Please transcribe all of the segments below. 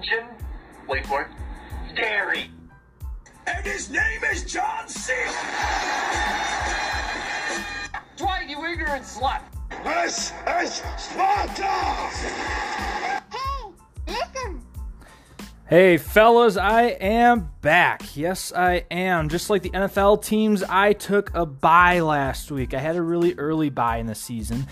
Attention. Wait for it. Dairy. And his name is John Cena Dwight, you ignorant slut. This is Sparta! Hey, listen. Hey, fellas, I am back. Yes, I am. Just like the NFL teams, I took a bye last week. I had a really early bye in the season.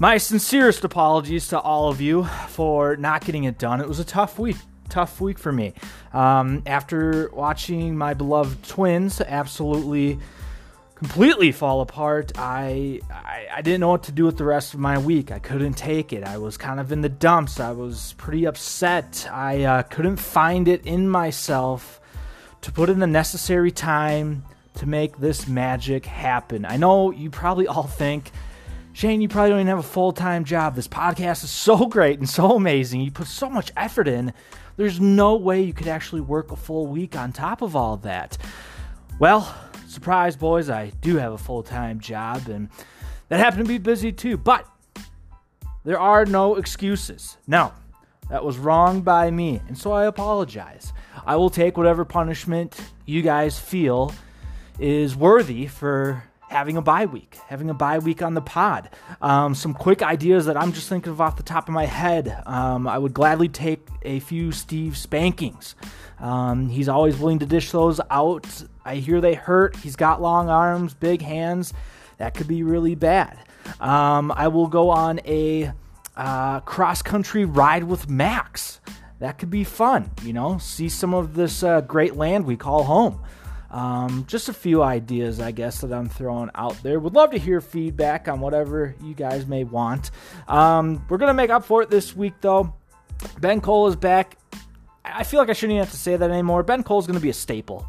My sincerest apologies to all of you for not getting it done. It was a tough week. Tough week for me. Um, after watching my beloved twins absolutely completely fall apart. I, I, I didn't know what to do with the rest of my week. I couldn't take it. I was kind of in the dumps. I was pretty upset. I uh, couldn't find it in myself to put in the necessary time to make this magic happen. I know you probably all think. Shane, you probably don't even have a full time job. This podcast is so great and so amazing. You put so much effort in. There's no way you could actually work a full week on top of all that. Well, surprise, boys, I do have a full time job, and that happened to be busy too. But there are no excuses. No, that was wrong by me, and so I apologize. I will take whatever punishment you guys feel is worthy for having a bye week, having a bye week on the pod. Um, some quick ideas that I'm just thinking of off the top of my head. Um, I would gladly take a few Steve spankings. Um, he's always willing to dish those out. I hear they hurt. He's got long arms, big hands. That could be really bad. Um, I will go on a uh, cross country ride with Max. That could be fun, you know, see some of this uh, great land we call home. Um, just a few ideas, I guess, that I'm throwing out there. Would love to hear feedback on whatever you guys may want. Um, we're going to make up for it this week, though. Ben Cole is back. I feel like I shouldn't even have to say that anymore. Ben Cole is going to be a staple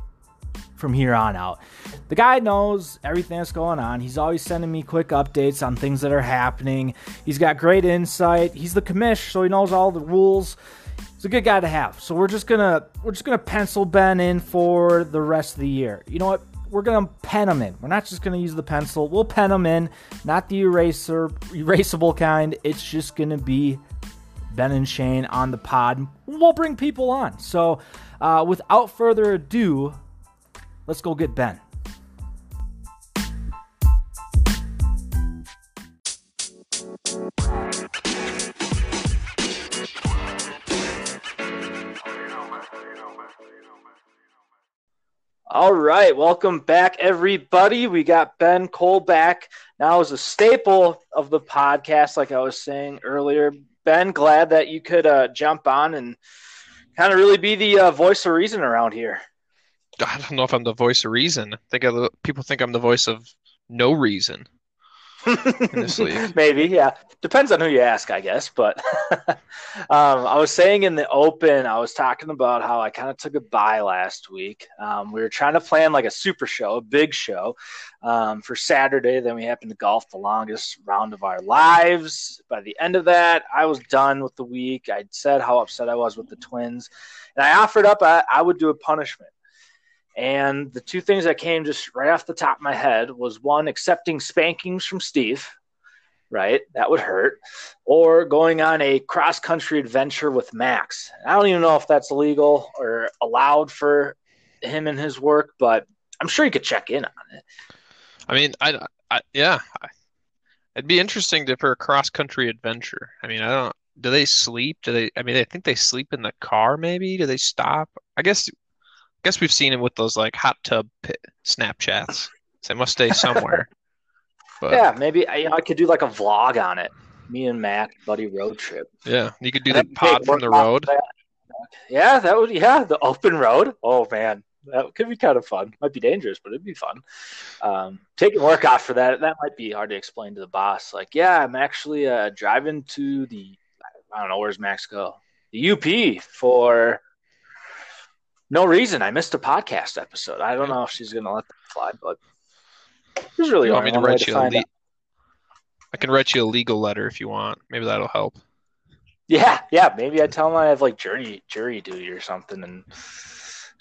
from here on out. The guy knows everything that's going on. He's always sending me quick updates on things that are happening. He's got great insight. He's the commish, so he knows all the rules. He's a good guy to have. So we're just gonna we're just gonna pencil Ben in for the rest of the year. You know what? We're gonna pen him in. We're not just gonna use the pencil. We'll pen him in, not the eraser erasable kind. It's just gonna be Ben and Shane on the pod. We'll bring people on. So uh, without further ado, let's go get Ben. All right, welcome back, everybody. We got Ben Cole back now as a staple of the podcast, like I was saying earlier. Ben, glad that you could uh, jump on and kind of really be the uh, voice of reason around here. I don't know if I'm the voice of reason. I think people think I'm the voice of no reason. Maybe, yeah. Depends on who you ask, I guess. But um, I was saying in the open, I was talking about how I kind of took a bye last week. Um, we were trying to plan like a super show, a big show um, for Saturday. Then we happened to golf the longest round of our lives. By the end of that, I was done with the week. I said how upset I was with the Twins, and I offered up I, I would do a punishment. And the two things that came just right off the top of my head was one, accepting spankings from Steve, right? That would hurt. Or going on a cross country adventure with Max. I don't even know if that's legal or allowed for him and his work, but I'm sure you could check in on it. I mean, I, I yeah, it'd be interesting to, for a cross country adventure. I mean, I don't. Do they sleep? Do they? I mean, I think they sleep in the car. Maybe. Do they stop? I guess guess we've seen him with those like hot tub pit Snapchats. So they must stay somewhere. but, yeah, maybe I, I could do like a vlog on it. Me and Matt, buddy road trip. Yeah, you could do the pod from the road. That. Yeah, that would yeah the open road. Oh man, that could be kind of fun. Might be dangerous, but it'd be fun. Um, taking work off for that that might be hard to explain to the boss. Like, yeah, I'm actually uh, driving to the I don't know where's Max go the UP for no reason. I missed a podcast episode. I don't know if she's going to let that fly, but there's really you want me to write you to a le- I can write you a legal letter if you want. Maybe that'll help. Yeah, yeah. Maybe I tell them I have like jury jury duty or something, and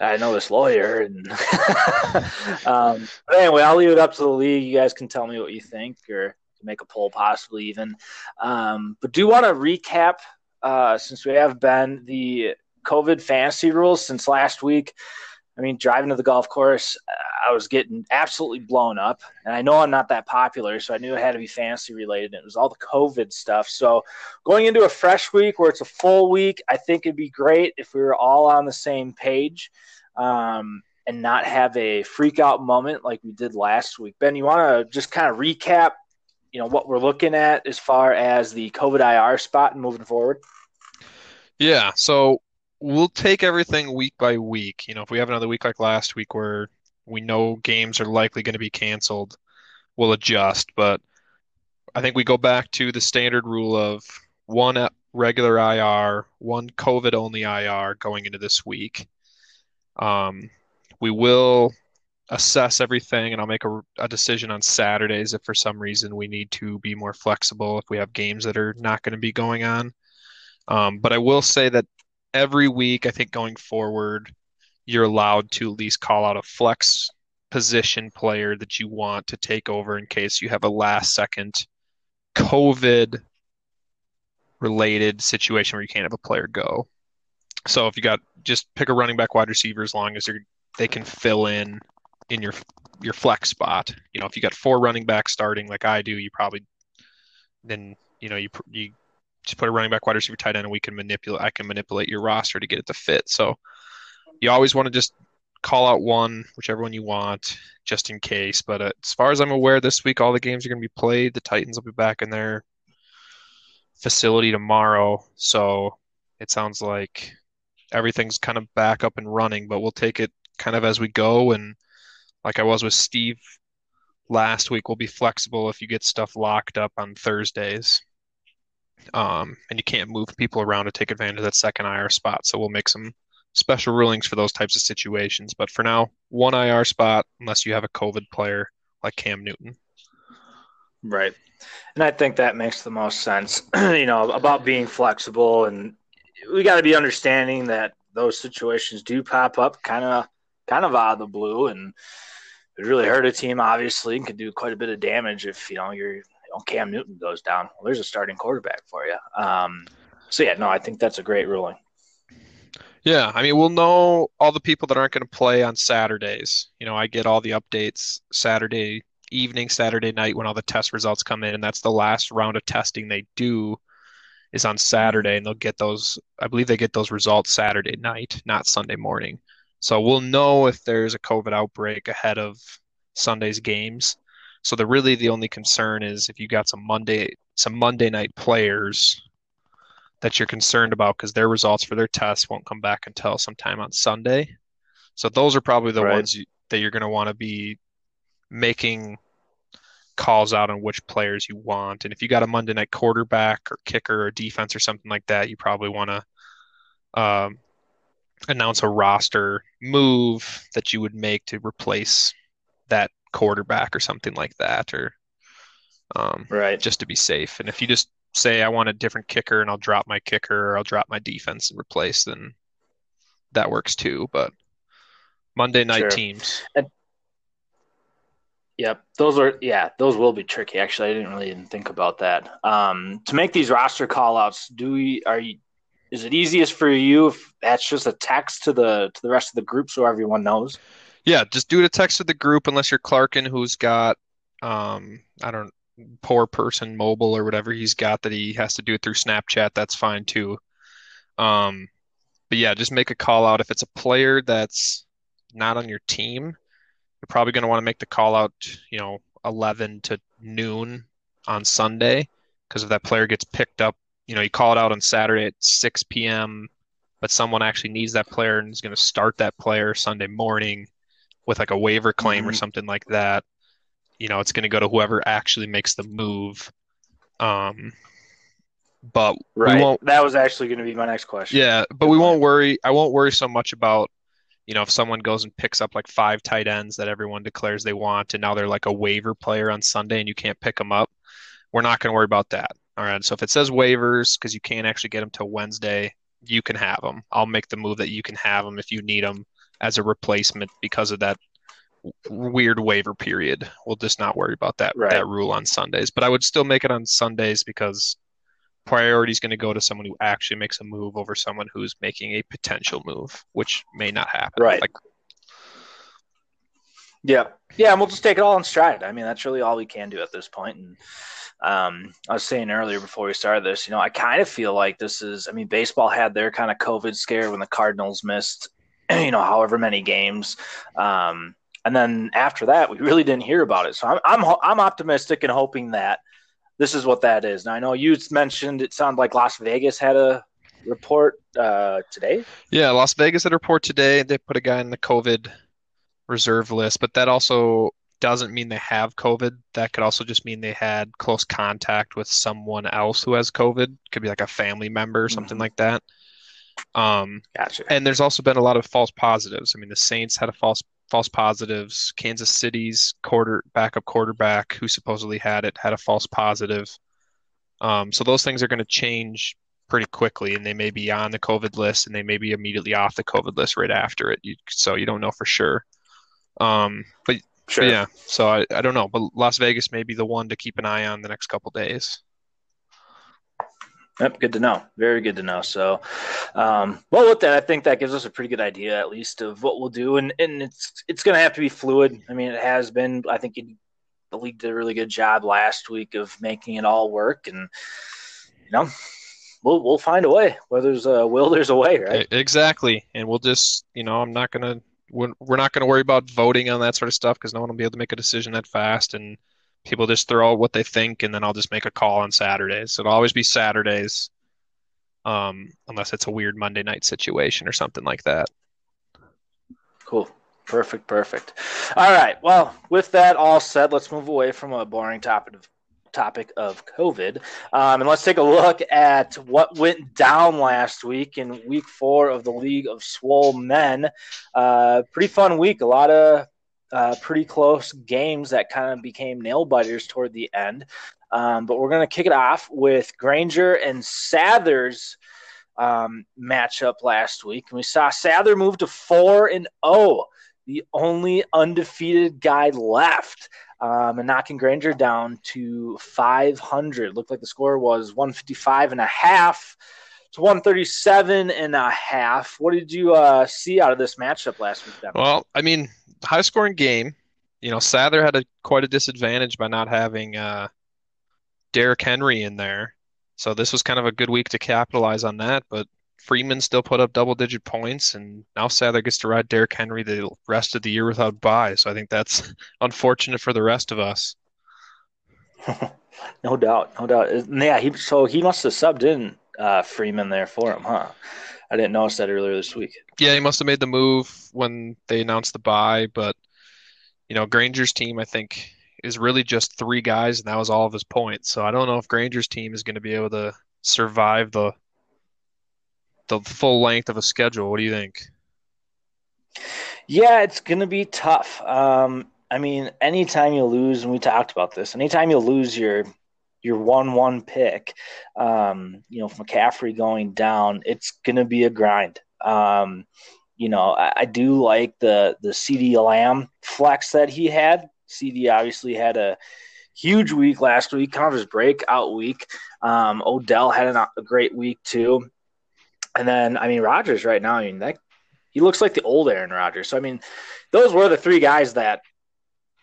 I know this lawyer. And um, but anyway, I'll leave it up to the league. You guys can tell me what you think, or make a poll possibly even. Um, but do want to recap uh, since we have Ben the COVID fantasy rules since last week. I mean, driving to the golf course, I was getting absolutely blown up. And I know I'm not that popular, so I knew it had to be fantasy related. It was all the COVID stuff. So going into a fresh week where it's a full week, I think it'd be great if we were all on the same page um, and not have a freak out moment like we did last week. Ben, you want to just kind of recap, you know, what we're looking at as far as the COVID IR spot and moving forward? Yeah. So we'll take everything week by week. You know, if we have another week like last week where we know games are likely going to be canceled, we'll adjust. But I think we go back to the standard rule of one regular IR, one COVID only IR going into this week. Um, we will assess everything and I'll make a, a, decision on Saturdays if for some reason we need to be more flexible if we have games that are not going to be going on. Um, but I will say that every week, I think going forward, you're allowed to at least call out a flex position player that you want to take over in case you have a last second COVID related situation where you can't have a player go. So if you got just pick a running back wide receiver as long as they they can fill in in your your flex spot. You know, if you got four running backs starting like I do, you probably then you know you you just put a running back, wide receiver, tight end, and we can manipulate. I can manipulate your roster to get it to fit. So you always want to just call out one, whichever one you want, just in case. But uh, as far as I'm aware, this week all the games are going to be played. The Titans will be back in their facility tomorrow, so it sounds like everything's kind of back up and running. But we'll take it kind of as we go, and like I was with Steve last week, we'll be flexible if you get stuff locked up on Thursdays um, and you can't move people around to take advantage of that second IR spot. So we'll make some special rulings for those types of situations. But for now, one IR spot unless you have a COVID player like Cam Newton. Right. And I think that makes the most sense, you know, about being flexible. And we got to be understanding that those situations do pop up kind of kind of out of the blue and it really hurt a team obviously and can do quite a bit of damage if you know you're know, Cam Newton goes down, well, there's a starting quarterback for you. Um, so yeah, no, I think that's a great ruling. Yeah, I mean, we'll know all the people that aren't going to play on Saturdays. You know, I get all the updates Saturday evening, Saturday night when all the test results come in, and that's the last round of testing they do is on Saturday, and they'll get those. I believe they get those results Saturday night, not Sunday morning. So we'll know if there's a COVID outbreak ahead of Sunday's games. So the really the only concern is if you got some Monday some Monday night players that you're concerned about because their results for their tests won't come back until sometime on Sunday. So those are probably the right. ones you, that you're going to want to be making calls out on which players you want. And if you got a Monday night quarterback or kicker or defense or something like that, you probably want to um, announce a roster move that you would make to replace that quarterback or something like that, or um, right, just to be safe. And if you just say I want a different kicker and I'll drop my kicker or I'll drop my defense and replace, then that works too. But Monday night sure. teams. And, yep, those are yeah, those will be tricky. Actually, I didn't really even think about that. Um, to make these roster callouts, do we are you? Is it easiest for you if that's just a text to the to the rest of the group so everyone knows? Yeah, just do it a text to the group unless you're Clarkin, who's got um, I don't poor person mobile or whatever he's got that he has to do it through Snapchat. That's fine too. Um, but yeah, just make a call out if it's a player that's not on your team. You're probably going to want to make the call out, you know, 11 to noon on Sunday because if that player gets picked up, you know, you call it out on Saturday at 6 p.m., but someone actually needs that player and is going to start that player Sunday morning with like a waiver claim mm-hmm. or something like that, you know, it's going to go to whoever actually makes the move. Um, but right. we won't. That was actually going to be my next question. Yeah, but we won't worry. I won't worry so much about, you know, if someone goes and picks up like five tight ends that everyone declares they want, and now they're like a waiver player on Sunday and you can't pick them up. We're not going to worry about that. All right. So if it says waivers because you can't actually get them till Wednesday, you can have them. I'll make the move that you can have them if you need them as a replacement because of that weird waiver period. We'll just not worry about that right. that rule on Sundays. But I would still make it on Sundays because priority is going to go to someone who actually makes a move over someone who's making a potential move, which may not happen. Right. Like, Yeah, yeah, and we'll just take it all in stride. I mean, that's really all we can do at this point. And um, I was saying earlier before we started this, you know, I kind of feel like this is. I mean, baseball had their kind of COVID scare when the Cardinals missed, you know, however many games, um, and then after that, we really didn't hear about it. So I'm I'm I'm optimistic and hoping that this is what that is. Now I know you mentioned it sounded like Las Vegas had a report uh, today. yeah, Las Vegas had a report today. They put a guy in the COVID reserve list, but that also doesn't mean they have COVID. That could also just mean they had close contact with someone else who has COVID. Could be like a family member or something Mhm. like that. Um, Gotcha. and there's also been a lot of false positives. I mean, the Saints had a false false positives. Kansas City's quarter backup quarterback who supposedly had it had a false positive. Um, so those things are going to change pretty quickly, and they may be on the COVID list, and they may be immediately off the COVID list right after it. You, so you don't know for sure. Um, but, Sure. but yeah, so I, I don't know, but Las Vegas may be the one to keep an eye on the next couple days. Yep, good to know. Very good to know. So, um, well, with that, I think that gives us a pretty good idea, at least, of what we'll do, and and it's it's going to have to be fluid. I mean, it has been. I think the league did a really good job last week of making it all work, and you know, we'll we'll find a way. Where there's a will, there's a way, right? Exactly. And we'll just, you know, I'm not gonna, we're, we're not gonna worry about voting on that sort of stuff because no one will be able to make a decision that fast. And people just throw out what they think, and then I'll just make a call on Saturdays. It'll always be Saturdays, um, unless it's a weird Monday night situation or something like that. Cool. Perfect. Perfect. All right. Well, with that all said, let's move away from a boring topic of topic of COVID, um, and let's take a look at what went down last week in Week Four of the League of Swole Men. Uh, pretty fun week. A lot of uh, pretty close games that kind of became nail biters toward the end. Um, but we're going to kick it off with Granger and Sather's um, matchup last week. And we saw Sather move to 4 and 0 the only undefeated guy left, um, and knocking Granger down to 500. Looked like the score was 155 and a half to 137 and a half. What did you uh, see out of this matchup last week, then? Well, I mean, high scoring game. You know, Sather had a quite a disadvantage by not having uh, Derrick Henry in there. So this was kind of a good week to capitalize on that. But Freeman still put up double digit points, and now Sather gets to ride Derrick Henry the rest of the year without bye. So I think that's unfortunate for the rest of us. no doubt, no doubt. Yeah, he so he must have subbed in uh, Freeman there for him, huh? I didn't notice that earlier this week. Yeah, he must have made the move when they announced the bye, but you know, Granger's team, I think, is really just three guys, and that was all of his points. So I don't know if Granger's team is going to be able to survive the the full length of a schedule. What do you think? Yeah, it's going to be tough. Um, I mean, anytime you lose, and we talked about this, anytime you lose your your one one pick, um, you know, McCaffrey going down, it's to be a grind. Um, you know, I, I, do like the the CeeDee Lamb flex that he had. CeeDee obviously had a huge week last week, kind of his breakout week. Um, Odell had an, a great week too. And then, I mean, Rodgers right now, I mean, that he looks like the old Aaron Rodgers. So, I mean, those were the three guys that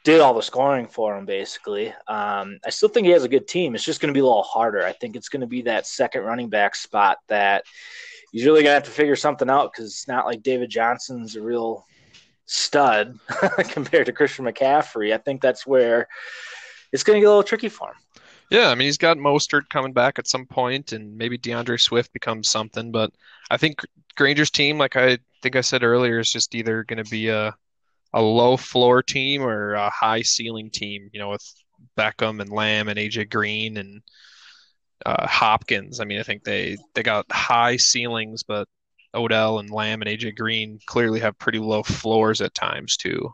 did all the scoring for him, basically. Um, I still think he has a good team. It's just going to be a little harder. I think it's going to be that second running back spot that he's really going to have to figure something out because it's not like David Johnson's a real stud compared to Christian McCaffrey. I think that's where it's going to get a little tricky for him. Yeah, I mean he's got Mostert coming back at some point, and maybe D'Andre Swift becomes something. But I think Granger's team, like I think I said earlier, is just either going to be a a low floor team or a high ceiling team. You know, with Beckham and Lamb and AJ Green and uh, Hopkins. I mean, I think they they got high ceilings, but Odell and Lamb and AJ Green clearly have pretty low floors at times too.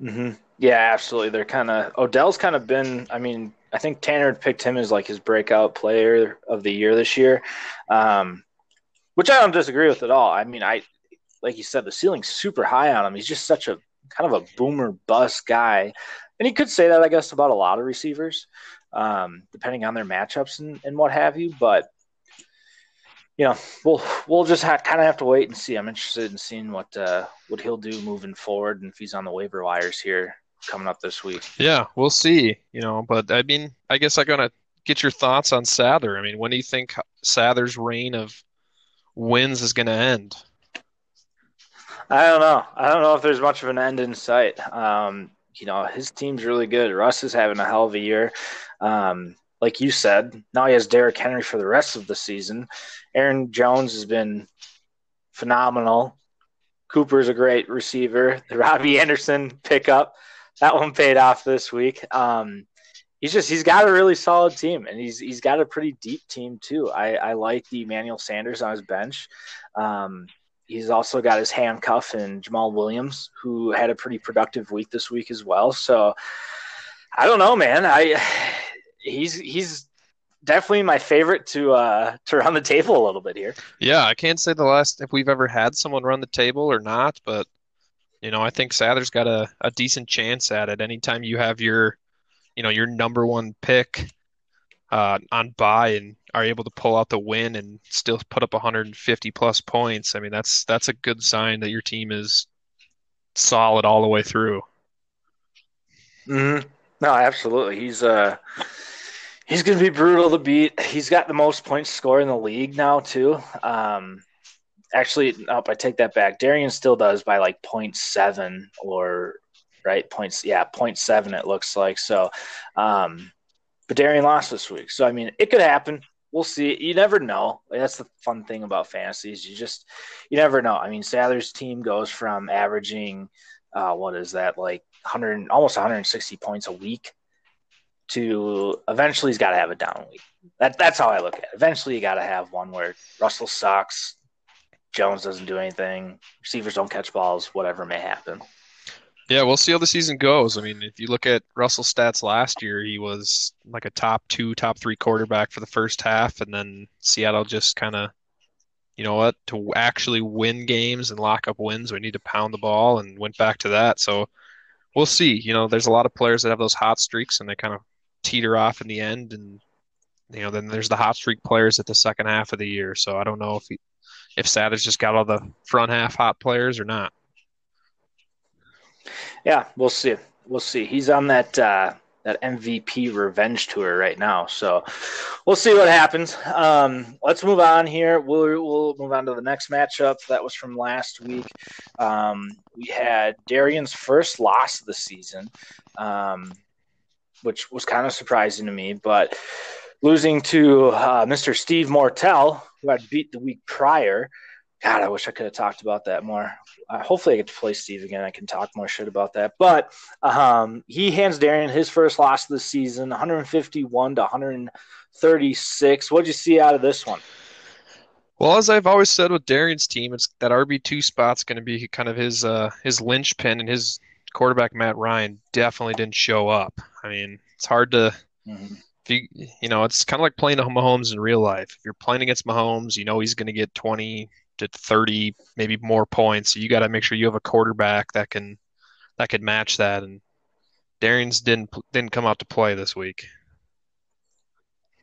Mm-hmm. Yeah, absolutely. They're kind of Odell's kind of been. I mean, I think Tanner picked him as like his breakout player of the year this year, um, which I don't disagree with at all. I mean, I like you said, the ceiling's super high on him. He's just such a kind of a boomer bust guy, and he could say that I guess about a lot of receivers. um, depending on their matchups and, and what have you. But you know, we'll we'll just kind of have to wait and see. I'm interested in seeing what uh, what he'll do moving forward, and if he's on the waiver wires here coming up this week. Yeah, we'll see. You know, but I mean, I guess I'm gonna get your thoughts on Sather. I mean, when do you think Sather's reign of wins is gonna end? I don't know. I don't know if there's much of an end in sight. Um, you know, his team's really good. Russ is having a hell of a year. Um, like you said, now he has Derrick Henry for the rest of the season. Aaron Jones has been phenomenal. Cooper's a great receiver. The Robbie Anderson pickup, that one paid off this week. Um, he's just he's got a really solid team, and he's he's got a pretty deep team too. I, I like the Emmanuel Sanders on his bench. Um, he's also got his handcuff and Jamaal Williams, who had a pretty productive week this week as well. So I don't know, man. I he's he's definitely my favorite to uh to run the table a little bit here. Yeah, I can't say the last if we've ever had someone run the table or not, but you know, I think Sather's got a, a decent chance at it. Anytime you have your you know, your number one pick uh, on bye and are able to pull out the win and still put up 150 plus points. I mean, that's that's a good sign that your team is solid all the way through. Mm-hmm. No, absolutely. He's uh he's going to be brutal to beat. He's got the most points scored in the league now too. Um, actually, up I take that back. Darian still does by like 0.7 or right points. Yeah, 0.7 it looks like. So, um, but Darian lost this week. So I mean, it could happen. We'll see. You never know. That's the fun thing about fantasies. You just you never know. I mean, Sather's team goes from averaging uh, what is that like 100 almost 160 points a week to eventually he's got to have a down week. That that's how I look at it. Eventually you got to have one where Russell sucks, Jones doesn't do anything, receivers don't catch balls, whatever may happen. Yeah, we'll see how the season goes. I mean, if you look at Russell's stats last year, he was like a top two, top three quarterback for the first half, and then Seattle just kind of, you know what, to actually win games and lock up wins, we need to pound the ball, and went back to that. So we'll see. You know, there's a lot of players that have those hot streaks, and they kind of teeter off in the end, and you know, then there's the hot streak players at the second half of the year. So I don't know if he, if Sather's just got all the front half hot players or not. Yeah, we'll see. We'll see. He's on that uh, that MVP revenge tour right now, so we'll see what happens. Um, let's move on here. We'll we'll move on to the next matchup. That was from last week. Um, we had Darian's first loss of the season, um, which was kind of surprising to me, but losing to uh, Mr. Steve Mortel, who had beat the week prior. God, I wish I could have talked about that more. Uh, hopefully, I get to play Steve again. I can talk more shit about that. But um, he hands Darian his first loss of the season, 151 to 136. What'd you see out of this one? Well, as I've always said with Darian's team, it's that RB two spot's going to be kind of his uh, his linchpin, and his quarterback Matt Ryan definitely didn't show up. I mean, it's hard to. Mm-hmm. If you, you know, it's kind of like playing to Mahomes in real life. If you're playing against Mahomes, you know he's going to get 20, to 30, maybe more points. You got to make sure you have a quarterback that can that could match that. And Darian's didn't didn't come out to play this week.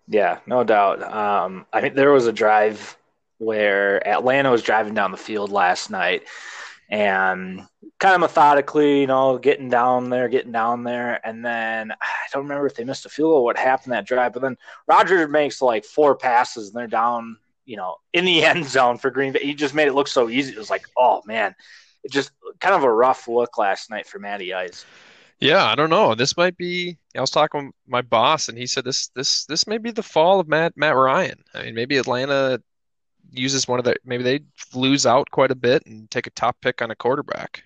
Yeah, no doubt. Um, I think there was a drive where Atlanta was driving down the field last night and kind of methodically, you know, getting down there, getting down there. And then I don't remember if they missed a field or what happened that drive, but then Rodgers makes like four passes and they're down you know, in the end zone for Green Bay. He just made it look so easy. It was like, oh man, it just kind of a rough look last night for Matty Ice. Yeah, I don't know. This might be. I was talking with my boss, and he said this this this may be the fall of Matt Matt Ryan. I mean, maybe Atlanta uses one of the maybe they lose out quite a bit and take a top pick on a quarterback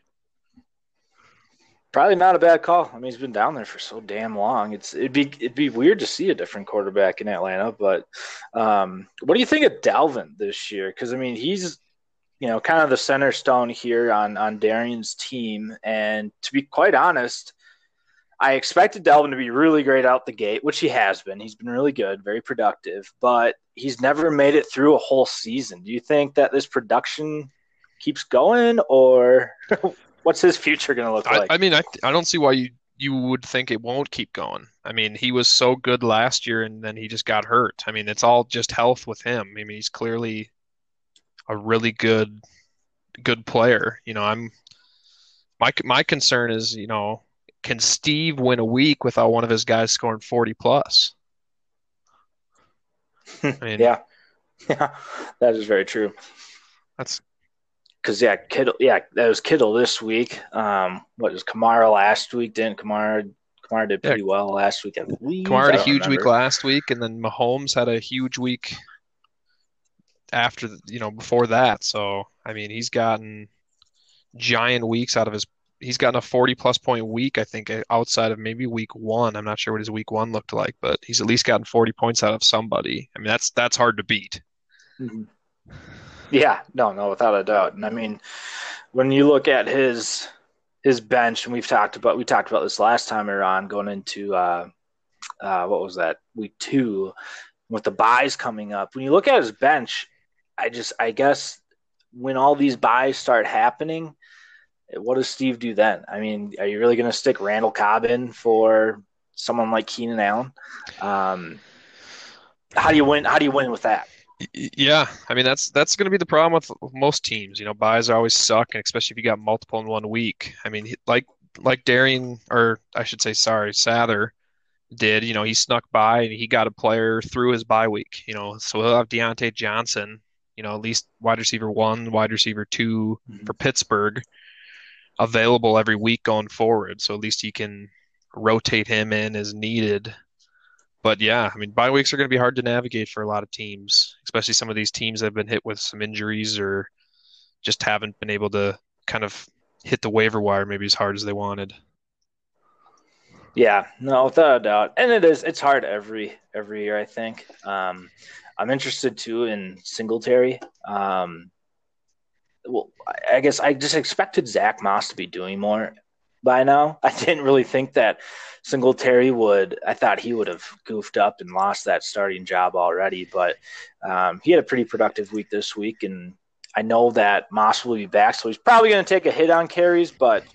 probably not a bad call. I mean, he's been down there for so damn long. It's it'd be it'd be weird to see a different quarterback in Atlanta. But um, what do you think of Dalvin this year? Because I mean, he's you know kind of the center stone here on on Darian's team. And to be quite honest, I expected Dalvin to be really great out the gate, which he has been. He's been really good, very productive, but he's never made it through a whole season. Do you think that this production keeps going, or what's his future going to look I, like? I mean, I I don't see why you you would think it won't keep going. I mean, he was so good last year and then he just got hurt. I mean, it's all just health with him. I mean, he's clearly a really good good player. You know, I'm my my concern is, you know, can Steve win a week without one of his guys scoring 40 plus? I mean, yeah. Yeah. That is very true. That's because yeah, Kittle. Yeah, that was Kittle this week. Um, what was Kamara last week? Didn't Kamara? Kamara did pretty yeah. well last week. I believe. Kamara had a huge remember. week last week, and then Mahomes had a huge week after you know before that. So I mean, he's gotten giant weeks out of his. He's gotten a forty plus point week, I think, outside of maybe week one. I'm not sure what his week one looked like, but he's at least gotten forty points out of somebody. I mean, that's that's hard to beat. Mm-hmm. Yeah, no, no, without a doubt. And I mean, when you look at his his bench, and we've talked about we talked about this last time we on going into uh, uh, what was that week two with the byes coming up. When you look at his bench, I just I guess when all these byes start happening, what does Steve do then? I mean, are you really going to stick Randall Cobb in for someone like Keenan Allen? Um, how do you win? How do you win with that? Yeah, I mean that's that's going to be the problem with most teams. You know, byes are always suck, and especially if you got multiple in one week. I mean, like like Darian, or I should say, sorry, Sather did. You know, he snuck by and he got a player through his bye week. You know, so he'll have Diontae Johnson. You know, at least wide receiver one, wide receiver 2 mm-hmm. for Pittsburgh, available every week going forward. So at least he can rotate him in as needed but yeah, I mean, bye weeks are going to be hard to navigate for a lot of teams, especially some of these teams that have been hit with some injuries or just haven't been able to kind of hit the waiver wire maybe as hard as they wanted. Yeah, no, without a doubt, and it is. It's hard every every year. I think. Um, I'm interested too in Singletary. Um, well, I guess I just expected Zach Moss to be doing more by now. I didn't really think that Singletary would. I thought he would have goofed up and lost that starting job already, but um, he had a pretty productive week this week, and I know that Moss will be back, so he's probably going to take a hit on carries, but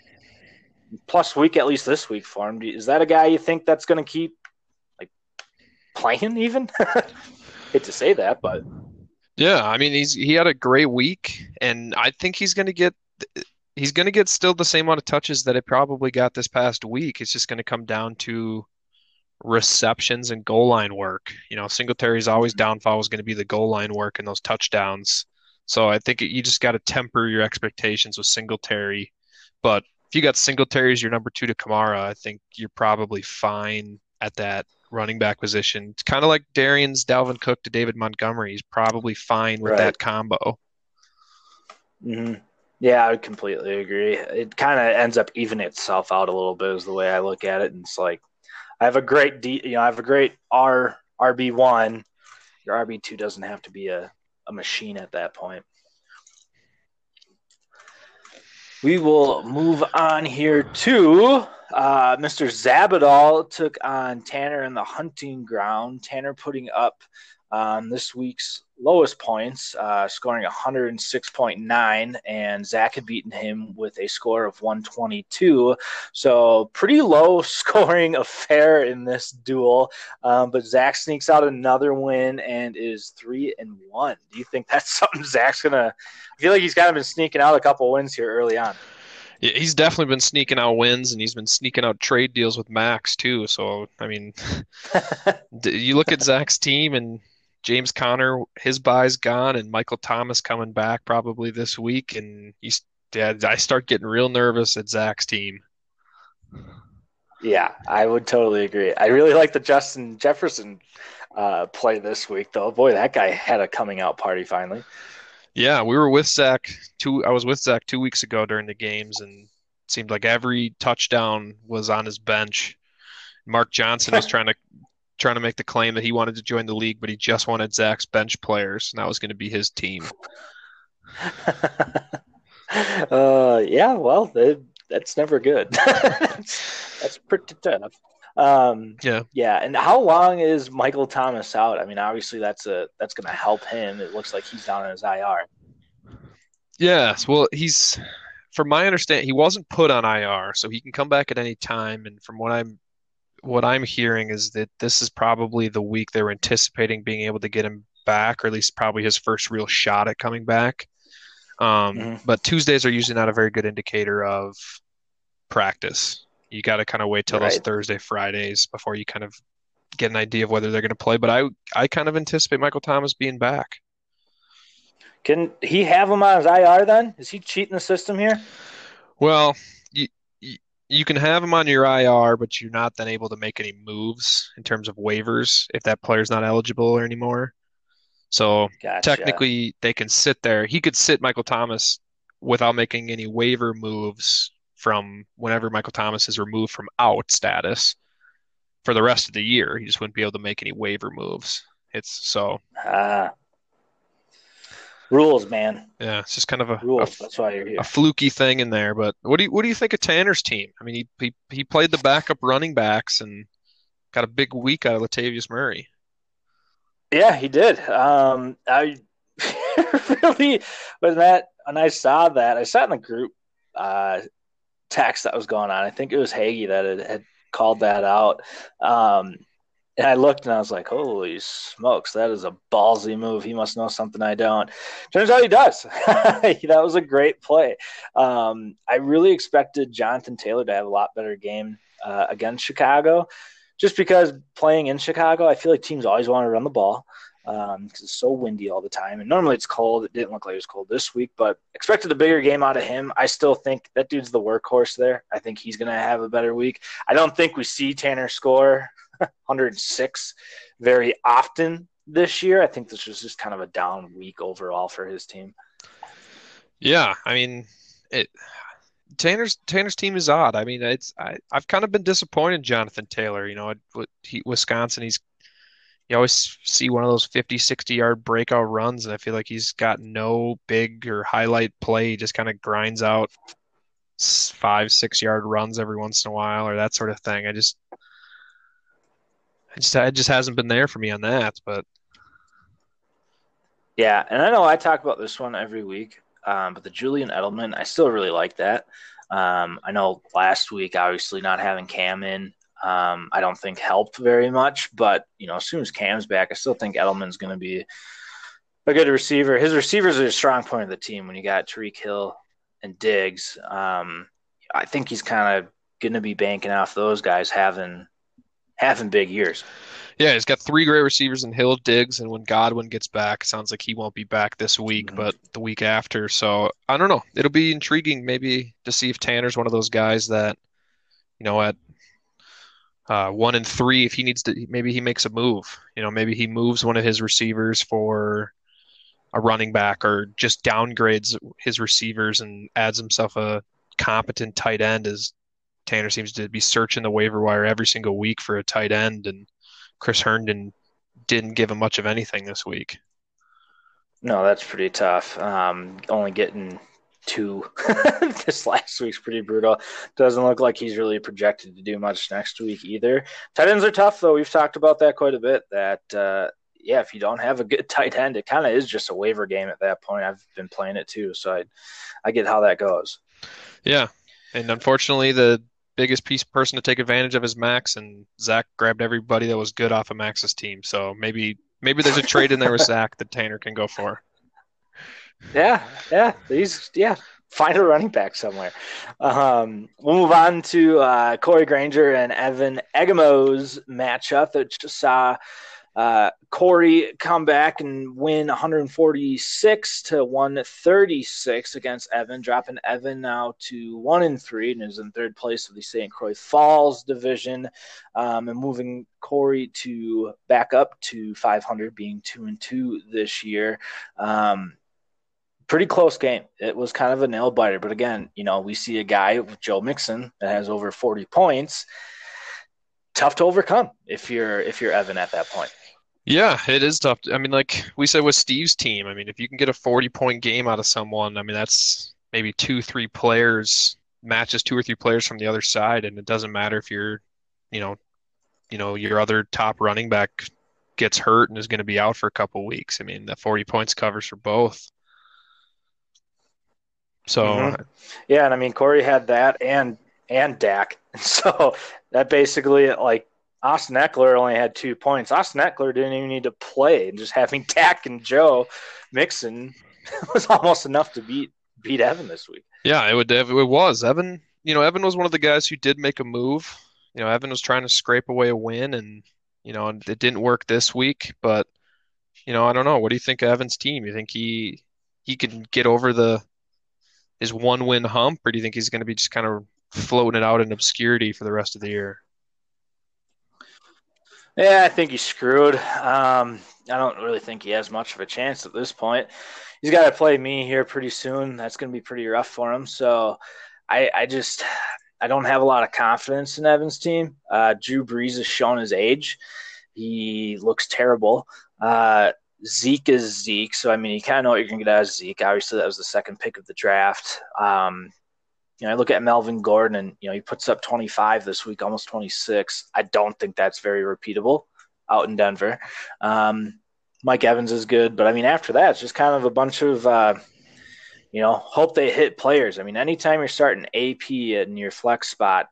plus week at least this week for him. Is that a guy you think that's going to keep like playing even? Hate to say that, but yeah, I mean he's he had a great week, and I think he's going to get he's going to get still the same amount of touches that it probably got this past week. It's just going to come down to receptions and goal line work. You know, Singletary's always mm-hmm. downfall is going to be the goal line work and those touchdowns. So I think you just got to temper your expectations with Singletary. But if you got Singletary as your number two to Kamara, I think you're probably fine at that running back position. It's kind of like Darian's Dalvin Cook to David Montgomery. He's probably fine with right. that combo. Mm-hmm. Yeah, I completely agree. It kind of ends up evening itself out a little bit, is the way I look at it. And it's like, I have a great D, you know, I have a great R RB one. Your RB two doesn't have to be a, a machine at that point. We will move on here to uh, Mr. Zabadal took on Tanner in the hunting ground. Tanner putting up um, this week's lowest points, uh, scoring 106.9, and Zach had beaten him with a score of 122. So pretty low scoring affair in this duel. Um, but Zach sneaks out another win and is three and one. Do you think that's something Zach's gonna? I feel like he's kind of been sneaking out a couple wins here early on. Yeah, he's definitely been sneaking out wins, and he's been sneaking out trade deals with Max too. So I mean, you look at Zach's team, and James Conner, his bye's gone, and Michael Thomas coming back probably this week, and he's dead. I start getting real nervous at Zach's team. Yeah, I would totally agree. I really like the Justin Jefferson uh, play this week, though. Boy, that guy had a coming out party finally. Yeah, we were with Zach two. I was with Zach two weeks ago during the games, and it seemed like every touchdown was on his bench. Mark Johnson was trying to trying to make the claim that he wanted to join the league, but he just wanted Zach's bench players, and that was going to be his team. uh, yeah, well, that's never good. that's, that's pretty tough. Um, yeah, yeah. And how long is Michael Thomas out? I mean, obviously that's a that's going to help him. It looks like he's down in his IR. Yes, well, he's from my understanding, he wasn't put on IR, so he can come back at any time. And from what I'm what I'm hearing is that this is probably the week they're anticipating being able to get him back, or at least probably his first real shot at coming back. Um, Mhm. But Tuesdays are usually not a very good indicator of practice. You got to kind of wait till those Right. Thursday, Fridays before you kind of get an idea of whether they're going to play. But I, I kind of anticipate Michael Thomas being back. Can he have him on his IR then? Is he cheating the system here? Well, you, you can have him on your IR, but you're not then able to make any moves in terms of waivers if that player's not eligible anymore. So Gotcha. technically, they can sit there. He could sit Michael Thomas without making any waiver moves from whenever Michael Thomas is removed from out status for the rest of the year. He just wouldn't be able to make any waiver moves. It's so Ah. Rules, man. yeah, it's just kind of a, a That's why you're here. a fluky thing in there. But what do you what do you think of Tanner's team? I mean, he he, he played the backup running backs and got a big week out of Latavius Murray. Yeah, he did. Um, I really when that when I saw that, I sat in the group uh, text that was going on. I think it was Hagee that had, had called that out. Um, and I looked and I was like, "Holy smokes, that is a ballsy move. He must know something I don't." Turns out he does. that was a great play. Um, I really expected Jonathan Taylor to have a lot better game uh, against Chicago just because playing in Chicago, I feel like teams always want to run the ball because it's so windy all the time. And normally it's cold. It didn't look like it was cold this week, but expected a bigger game out of him. I still think that dude's the workhorse there. I think he's going to have a better week. I don't think we see Tanner score 106 very often this year. I think this was just kind of a down week overall for his team. Yeah, I mean, it. Tanner's Tanner's team is odd. I mean, it's I I've kind of been disappointed Jonathan Taylor. You know, he, Wisconsin, he's you always see one of those 50, 60 yard breakout runs, and I feel like he's got no big or highlight play. He just kind of grinds out five, six yard runs every once in a while, or that sort of thing. I just, I just, it just hasn't been there for me on that. But Yeah, and I know I talk about this one every week, um, but the Julian Edelman, I still really like that. Um, I know last week, obviously not having Cam in, um, I don't think helped very much. But you know, as soon as Cam's back, I still think Edelman's going to be a good receiver. His receivers are a strong point of the team. When you got Tyreek Hill and Diggs, um, I think he's kind of going to be banking off those guys having having big years. yeah, he's got three great receivers in Hill, Diggs, and when Godwin gets back, sounds like he won't be back this week, Mhm. but the week after. So I don't know. It'll be intriguing maybe to see if Tanner's one of those guys that, you know, at uh, one and three, if he needs to, maybe he makes a move. You know, maybe he moves one of his receivers for a running back or just downgrades his receivers and adds himself a competent tight end as Tanner seems to be searching the waiver wire every single week for a tight end and Chris Herndon didn't give him much of anything this week. No, that's pretty tough. Um, only getting two this last week's pretty brutal. Doesn't look like he's really projected to do much next week either. Tight ends are tough, though. We've talked about that quite a bit. That uh, yeah, if you don't have a good tight end, it kind of is just a waiver game at that point. I've been playing it too, so I I get how that goes. Yeah, and unfortunately, the biggest piece person to take advantage of is Max, and Zach grabbed everybody that was good off of Max's team. So maybe maybe there's a trade in there with Zach that Tanner can go for. Yeah, yeah. These, yeah. Find a running back somewhere. Um, we'll move on to uh, Corey Granger and Evan Egamo's matchup that just saw uh, Corey come back and win 146 to 136 against Evan, dropping Evan now to one and three and is in third place of the St. Croix Falls division, um, and moving Corey to back up to 500, being two and two this year. Um, pretty close game. It was kind of a nail biter, but again, you know, we see a guy with Joe Mixon that has over 40 points. Tough to overcome if you're if you're Evan at that point. Yeah, it is tough. I mean, like we said with Steve's team, I mean, if you can get a 40 point game out of someone, I mean, that's maybe two, three players matches two or three players from the other side, and it doesn't matter if you're, you know, you know, your other top running back gets hurt and is going to be out for a couple weeks. I mean, the 40 points covers for both. So Mhm. Yeah, and I mean Corey had that and and Dak, so that basically like Austin Ekeler only had two points. Austin Ekeler didn't even need to play, and just having Dak and Joe Mixon was almost enough to beat beat Evan this week. yeah, it would it was Evan. You know, Evan was one of the guys who did make a move. You know, Evan was trying to scrape away a win, and you know, it didn't work this week. But you know, I don't know. What do you think of Evan's team? You think he he can get over the his one win hump, or do you think he's going to be just kind of floating it out in obscurity for the rest of the year? Yeah, I think he's screwed. Um, I don't really think he has much of a chance at this point. He's got to play me here pretty soon. That's going to be pretty rough for him. So, I, I just I don't have a lot of confidence in Evans' team. Uh, Drew Brees has shown his age. He looks terrible. Uh, Zeke is Zeke, so I mean, you kind of know what you're going to get out of Zeke. Obviously, that was the second pick of the draft. Um, you know, I look at Melvin Gordon, and you know he puts up 25 this week, almost 26. I don't think that's very repeatable out in Denver. Um, Mike Evans is good, but I mean, after that, it's just kind of a bunch of, uh, you know, hope they hit players. I mean, anytime you're starting AP in your flex spot,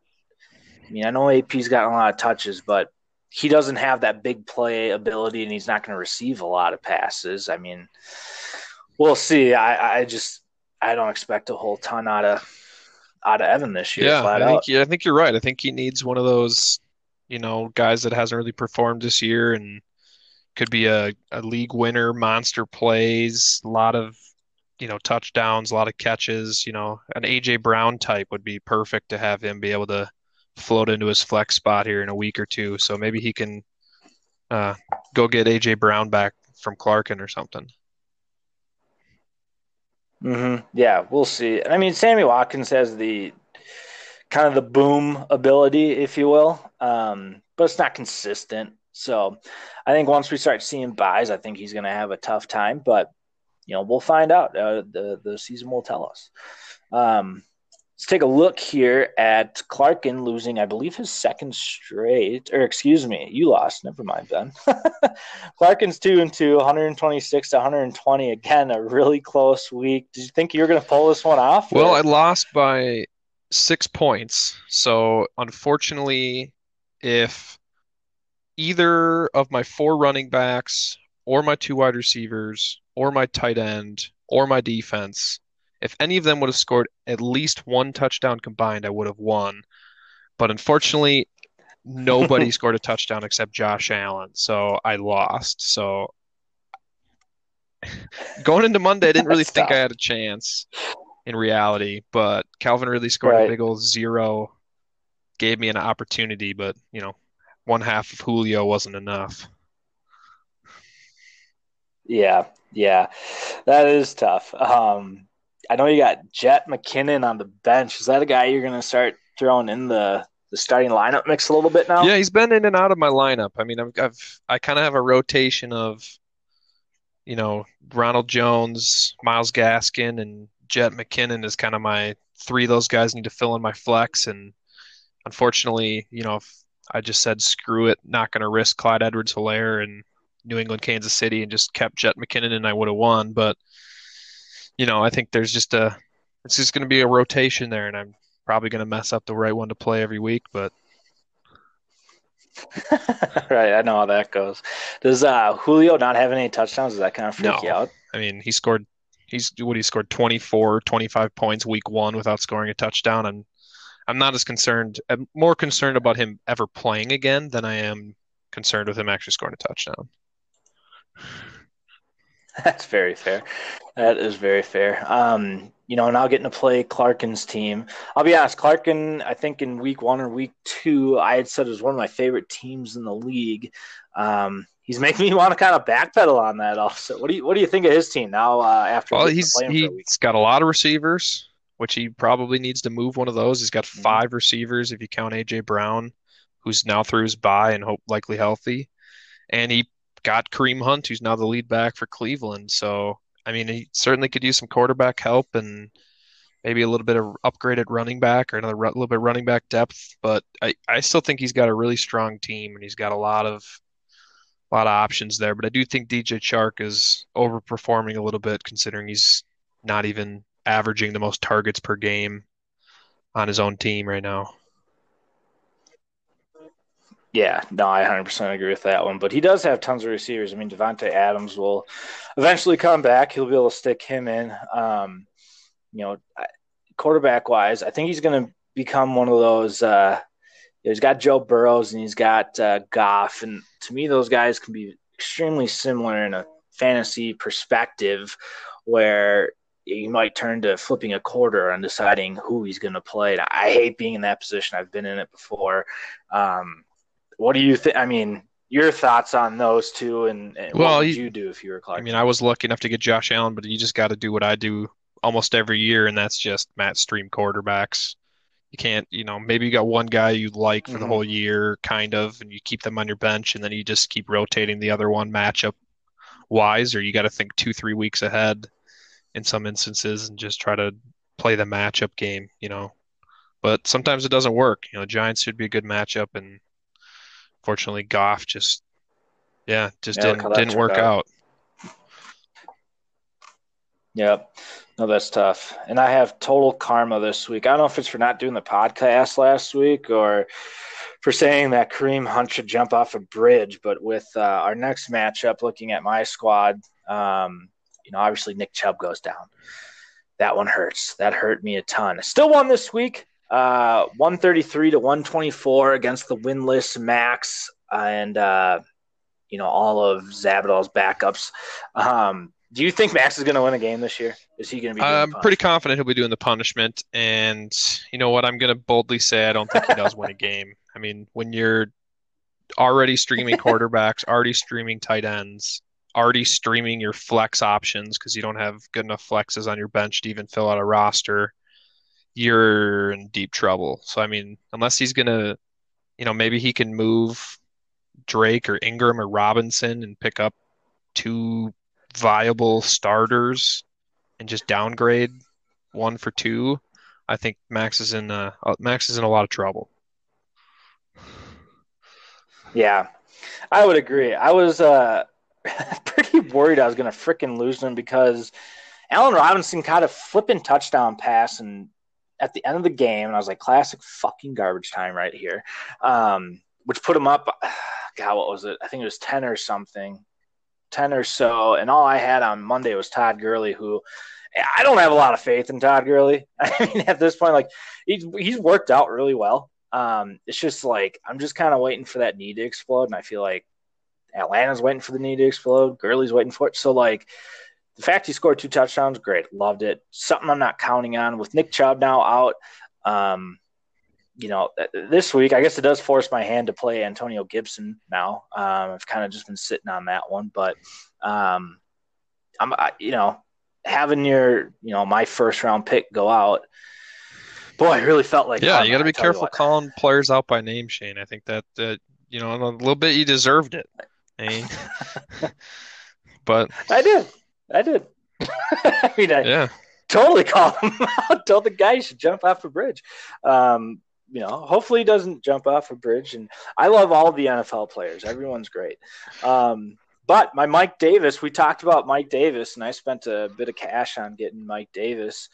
I mean, I know AP's gotten a lot of touches, but he doesn't have that big play ability, and he's not going to receive a lot of passes. I mean, we'll see. I, I just I don't expect a whole ton out of out of Evan this year. Yeah, flat I think out. yeah, I think you're right. I think he needs one of those, you know, guys that hasn't really performed this year and could be a, a league winner, monster plays, a lot of, you know, touchdowns, a lot of catches. You know, an AJ Brown type would be perfect to have him be able to float into his flex spot here in a week or two. So maybe he can uh, go get AJ Brown back from Clarkin or something. Hmm Yeah, we'll see. I mean, Sammy Watkins has the kind of the boom ability, if you will, um, but it's not consistent. So I think once we start seeing byes, I think he's going to have a tough time. But you know, we'll find out. Uh, the the season will tell us. Um, let's take a look here at Clarkin losing, I believe, his second straight. Or excuse me, you lost. Never mind, Ben. Clarkin's two and two, 126 to 120. Again, a really close week. Did you think you were going to pull this one off? Well, or- I lost by six points. So unfortunately, if either of my four running backs or my two wide receivers or my tight end or my defense, if any of them would have scored at least one touchdown combined, I would have won. But unfortunately, nobody scored a touchdown except Josh Allen. So I lost. So going into Monday, I didn't really think I had a chance in reality, but Calvin Ridley scored Right. a big old zero, gave me an opportunity, but you know, one half of Julio wasn't enough. Yeah, yeah, that is tough. Um, I know you got Jet McKinnon on the bench. Is that a guy you're going to start throwing in the the starting lineup mix a little bit now? Yeah, he's been in and out of my lineup. I mean, I've, I've I kind of have a rotation of, you know, Ronald Jones, Myles Gaskin, and Jet McKinnon is kind of my three of those guys need to fill in my flex. And unfortunately, you know, if I just said screw it, not going to risk Clyde Edwards-Helaire and New England, Kansas City, and just kept Jet McKinnon, and I would have won. But you know, I think there's just a it's just going to be a rotation there, and I'm probably going to mess up the right one to play every week. But right, I know how that goes. Does uh, Julio not have any touchdowns? Does that kind of freak No. you out? I mean, he scored he's what he scored 24, 25 points week 1 without scoring a touchdown and I'm not as concerned I'm more concerned about him ever playing again than I am concerned with him actually scoring a touchdown. That's very fair. That is very fair. Um, you know, now getting to play Clarkin's team. I'll be honest, Clarkin, I think in week one or week two, I had said was one of my favorite teams in the league. Um, he's making me want to kind of backpedal on that. Also, what do you what do you think of his team now? Uh, after Well, he's play him for a week? he's got a lot of receivers, which he probably needs to move one of those. He's got Mhm. five receivers if you count AJ Brown, who's now through his bye and hope likely healthy. And he got Kareem Hunt, who's now the lead back for Cleveland. So, I mean, he certainly could use some quarterback help and maybe a little bit of upgraded running back or another little bit of running back depth. But I, I still think he's got a really strong team and he's got a lot of a lot of options there. But I do think DJ Chark is overperforming a little bit considering he's not even averaging the most targets per game on his own team right now. Yeah, no, I 100% agree with that one. But he does have tons of receivers. I mean, Davante Adams will eventually come back. He'll be able to stick him in. Um, you know, quarterback wise, I think he's going to become one of those. Uh, he's got Joe Burrows and he's got uh, Goff, and to me, those guys can be extremely similar in a fantasy perspective, where you might turn to flipping a quarter and deciding who he's going to play. And I hate being in that position. I've been in it before. Um, what do you think? I mean, your thoughts on those two, and, and Well, what would you- you do if you were Clark? I mean, I was lucky enough to get Josh Allen, but you just got to do what I do almost every year, and that's just Matt Stream quarterbacks. You can't, you know, maybe you got one guy you like for the Mhm. whole year, kind of, and you keep them on your bench, and then you just keep rotating the other one matchup wise, or you got to think two, three weeks ahead in some instances and just try to play the matchup game, you know. But sometimes it doesn't work. You know, Giants should be a good matchup, and fortunately, Goff just, yeah, just Yeah, didn't didn't work out. out. Yep. No, that's tough. And I have total karma this week. I don't know if it's for not doing the podcast last week or for saying that Kareem Hunt should jump off a bridge. But with uh, our next matchup, looking at my squad, um, you know, obviously Nick Chubb goes down. That one hurts. That hurt me a ton. Still won this week, uh, 133 to 124 against the winless Max and, uh, you know, all of Zabadal's backups. Um, do you think Max is going to win a game this year? Is he going to be? I'm pretty confident he'll be doing the punishment, and you know what? I'm going to boldly say I don't think he does win a game. I mean, when you're already streaming quarterbacks, already streaming tight ends, already streaming your flex options because you don't have good enough flexes on your bench to even fill out a roster, you're in deep trouble. So I mean, unless he's to, you know, maybe he can move Drake or Ingram or Robinson and pick up two viable starters and just downgrade one for two, I think Max is in uh, Max is in a lot of trouble. Yeah, I would agree. I was uh, pretty worried I was going to fricking lose them because Allen Robinson caught a flipping touchdown pass and at the end of the game, and I was like, classic fucking garbage time right here, um, which put him up. God, what was it? I think it was ten or something, ten or so. And all I had on Monday was Todd Gurley, who I don't have a lot of faith in Todd Gurley. I mean, at this point, like he's he's worked out really well. Um, it's just like I'm just kind of waiting for that knee to explode, and I feel like Atlanta's waiting for the knee to explode. Gurley's waiting for it. So like the fact he scored two touchdowns, great, loved it. Something I'm not counting on with Nick Chubb now out. Um, you know, this week I guess it does force my hand to play Antonio Gibson now. Um, I've kind of just been sitting on that one, but um, I'm I, you know having your you know my first round pick go out. Boy, I really felt like Yeah, you got to be careful calling players out by name, Shane. I think that uh, you know, a little bit you deserved it. I mean, but I did. I did. I mean, I yeah, totally called him out. Told the guy he should jump off a bridge. Um, you know, hopefully he doesn't jump off a bridge. And I love all the NFL players. Everyone's great. Um, but my Mike Davis, we talked about Mike Davis, and I spent a bit of cash on getting Mike Davis.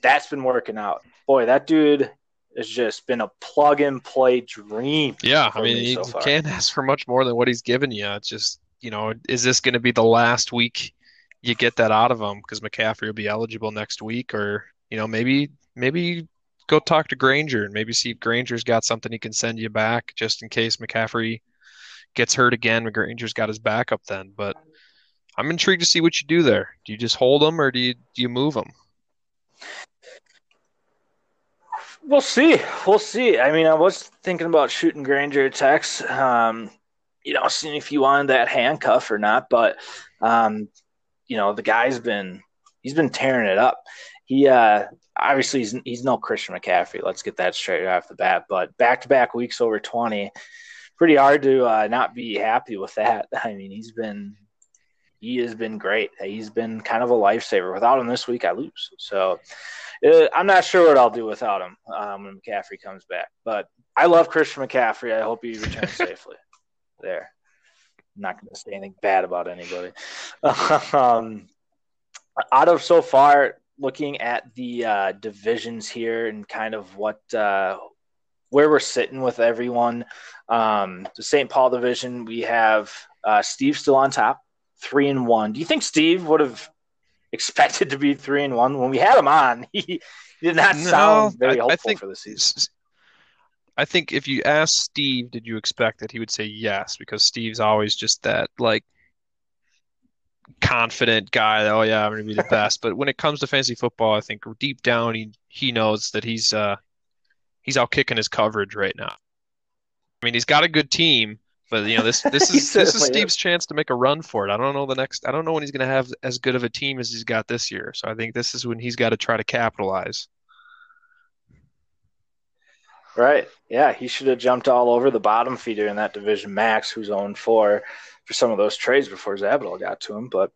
That's been working out. Boy, that dude has just been a plug and play dream. yeah. I mean, me you so can't ask for much more than what he's given you. It's just, you know, is this going to be the last week you get that out of him because McCaffrey will be eligible next week, or you know, maybe maybe go talk to Granger and maybe see if Granger's got something he can send you back just in case McCaffrey gets hurt again. Granger's got his backup then, but I'm intrigued to see what you do there. Do you just hold him or do you do you move him? We'll see. We'll see. I mean, I was thinking about shooting Granger a text, um, you know, seeing if you wanted that handcuff or not. But, um, you know, the guy's been he's been tearing it up. He uh, obviously he's he's no Christian McCaffrey. Let's get that straight off the bat. But back to back weeks over twenty, pretty hard to uh, not be happy with that. I mean, he's been he has been great. He's been kind of a lifesaver. Without him this week, I lose. So uh, I'm not sure what I'll do without him um, when McCaffrey comes back. But I love Christian McCaffrey. I hope he returns safely. There. I'm not going to say anything bad about anybody. um, out of so far, looking at the uh, divisions here and kind of what uh, where we're sitting with everyone. Um, the St. Paul division, we have uh, Steve still on top, three and one. Do you think Steve would have expected to be three and one when we had him on? He, did not No, sound very I- I hopeful think for the season. I think if you ask Steve, did you expect that He would say yes, because Steve's always just that like confident guy that, oh yeah, I'm gonna be the best. But when it comes to fantasy football, I think deep down he he knows that he's uh he's out kicking his coverage right now. I mean, he's got a good team, but you know this this is this is Steve's chance to make a run for it. I don't know the next. I don't know when he's gonna have as good of a team as he's got this year. So I think this is when he's got to try to capitalize. Right. Yeah, he should have jumped all over the bottom feeder in that division, Max, who's owned four for some of those trades before Zabadell got to him. But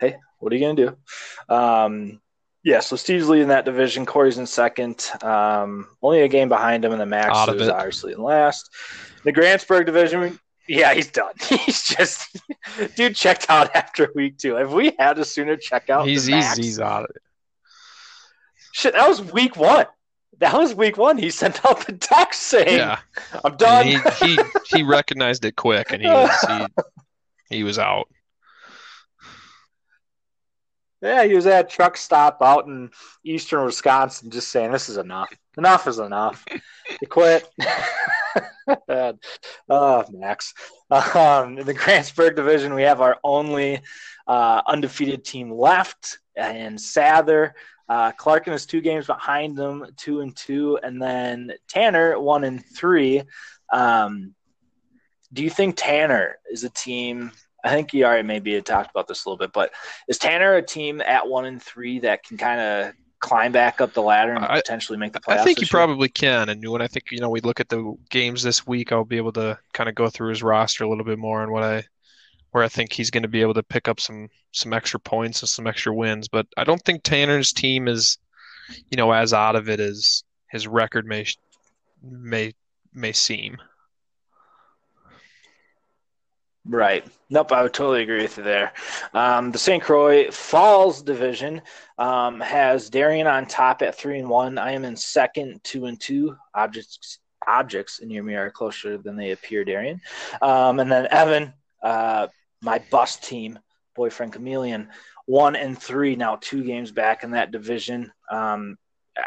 hey, what are you going to do? Um, yeah, so Steve's leading that division. Corey's in second, um, only a game behind him, and the Max is obviously in last. The Grantsburg division, yeah, he's done. He's just, dude, checked out after week two. Have we had a sooner checkout? He's he's he's out of it. Shit, that was week one. That was week one. He sent out the text saying, Yeah. I'm done. He, he he recognized it quick, and he was he, he was out. Yeah, he was at a truck stop out in eastern Wisconsin just saying, This is enough. Enough is enough. He quit. Oh, Max. Um, in the Grantsburg division, we have our only uh, undefeated team left, and Sather. Uh, Clarkin is two games behind them, two and two, and then Tanner one and three. Um, do you think Tanner is a team? I think you already maybe had talked about this a little bit, but is Tanner a team at one and three that can kind of climb back up the ladder and I- potentially make the playoffs? I think he this year? probably can. And when I think you know we look at the games this week, I'll be able to kind of go through his roster a little bit more and what I where I think he's going to be able to pick up some some extra points and some extra wins. But I don't think Tanner's team is you know as out of it as his record may may may seem. Right. Nope, I would totally agree with you there. Um, the St. Croix Falls division um, has Darian on top at three and one. I am in second, two and two. Objects objects in your mirror are closer than they appear, Darian. Um, and then Evan, uh, my bus team, boyfriend chameleon, one and three now, two games back in that division. Um,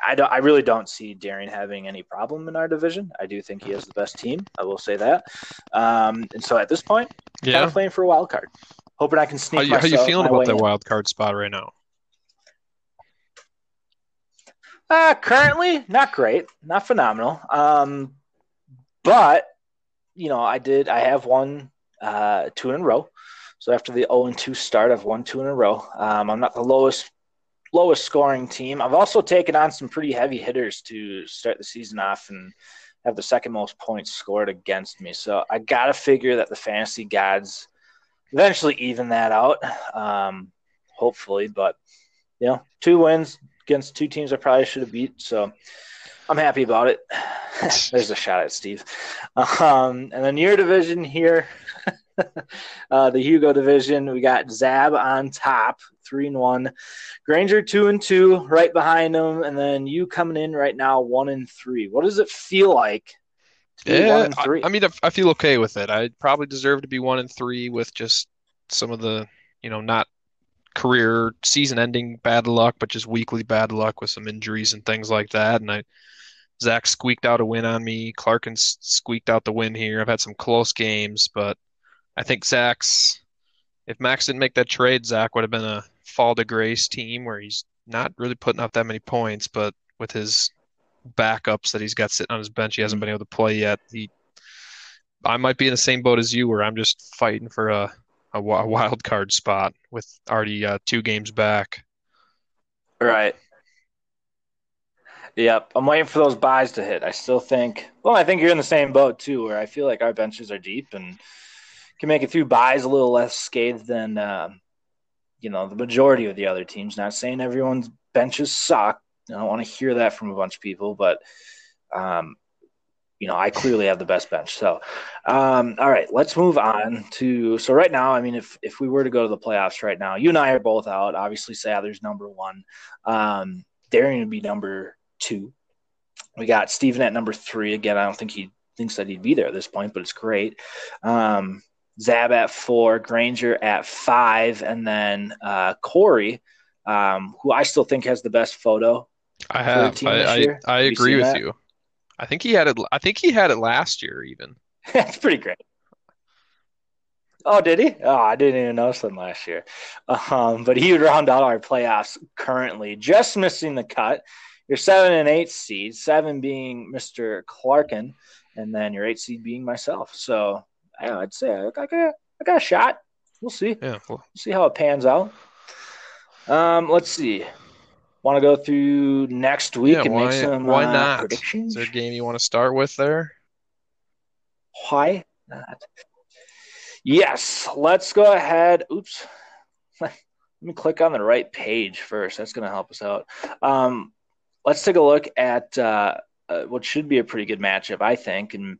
I don't. I really don't see Darian having any problem in our division. I do think he has the best team. I will say that. Um, and so at this point, kind Yeah. of playing for a wild card. Hoping I can How sneak you, how are you feeling about that in. wild card spot right now? Uh, currently, not great, not phenomenal. Um, but you know, I did. I have won uh, two in a row. So after the 0 2 start, I've won two in a row. Um, I'm not the lowest lowest scoring team. I've also taken on some pretty heavy hitters to start the season off and have the second most points scored against me. So I got to figure that the fantasy gods eventually even that out. Um, hopefully, but you know, two wins against two teams I probably should have beat. So I'm happy about it. There's a shot at Steve. Um, and then your division here, uh, the Hugo division, we got Zab on top, three and one. Granger two and two, right behind him, and then you coming in right now, one and three. What does it feel like to be one Yeah, and I, three? I mean, I, feel okay with it. I probably deserve to be one and three with just some of the, you know, not career season-ending bad luck, but just weekly bad luck with some injuries and things like that. And I, Zach squeaked out a win on me. Clarkin squeaked out the win here. I've had some close games, but I think Zach's. If Max didn't make that trade, Zach would have been a fall to grace team where he's not really putting up that many points, but with his backups that he's got sitting on his bench, he hasn't been able to play yet. He, I might be in the same boat as you, where I'm just fighting for a a, a wild card spot with already uh, two games back. Right. Yep. I'm waiting for those byes to hit. I still think, well, I think you're in the same boat too, where I feel like our benches are deep and can make it through byes a little less scathed than, uh, you know, the majority of the other teams. Not saying everyone's benches suck. I don't want to hear that from a bunch of people, but um, you know, I clearly have the best bench. So, um, all right, let's move on to. So right now, I mean, if if we were to go to the playoffs right now, you and I are both out. Obviously, Sather's number one. Um, Darian would be number two. We got Steven at number three. Again, I don't think he thinks that he'd be there at this point, but it's great. Um, Zab at four, Granger at five, and then uh, Corey, um, who I still think has the best photo. I have. I, I, I agree with that? you. I think he had it. I think he had it last year, even. That's pretty great. Oh, did he? Oh, I didn't even notice him last year. Um, but he would round out our playoffs currently, just missing the cut. Your seven and eight seed, seven being Mr. Clarkin, and then your eight seed being myself. So I would say I got, I got a shot. We'll see. Yeah, we'll see how it pans out. Um, let's see. Want to go through next week yeah, and why, make some why uh, not? predictions? Is there a game you want to start with there? Why not? Yes, let's go ahead. Oops. Let me click on the right page first. That's going to help us out. Um, let's take a look at uh, uh, what should be a pretty good matchup, I think, and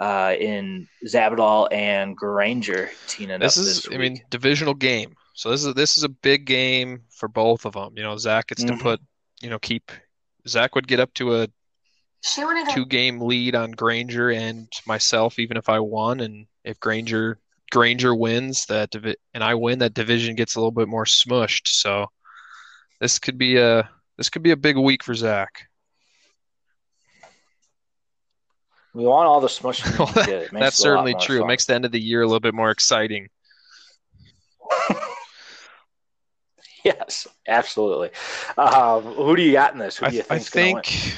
uh, in Zabadal and Granger teaming this up is, this I mean, divisional game. So this is this is a big game for both of them. You know, Zach gets Mhm. to put, you know, keep Zach would get up to a two game lead on Granger and myself, even if I won, and if Granger Granger wins that divi- and I win, that division gets a little bit more smushed. So this could be a this could be a big week for Zach. We want all the smush. we Well, get. That's it a lot certainly true. It makes the end of the year a little bit more exciting. Yes, absolutely. Um, who do you got in this? Who I, do you I win? think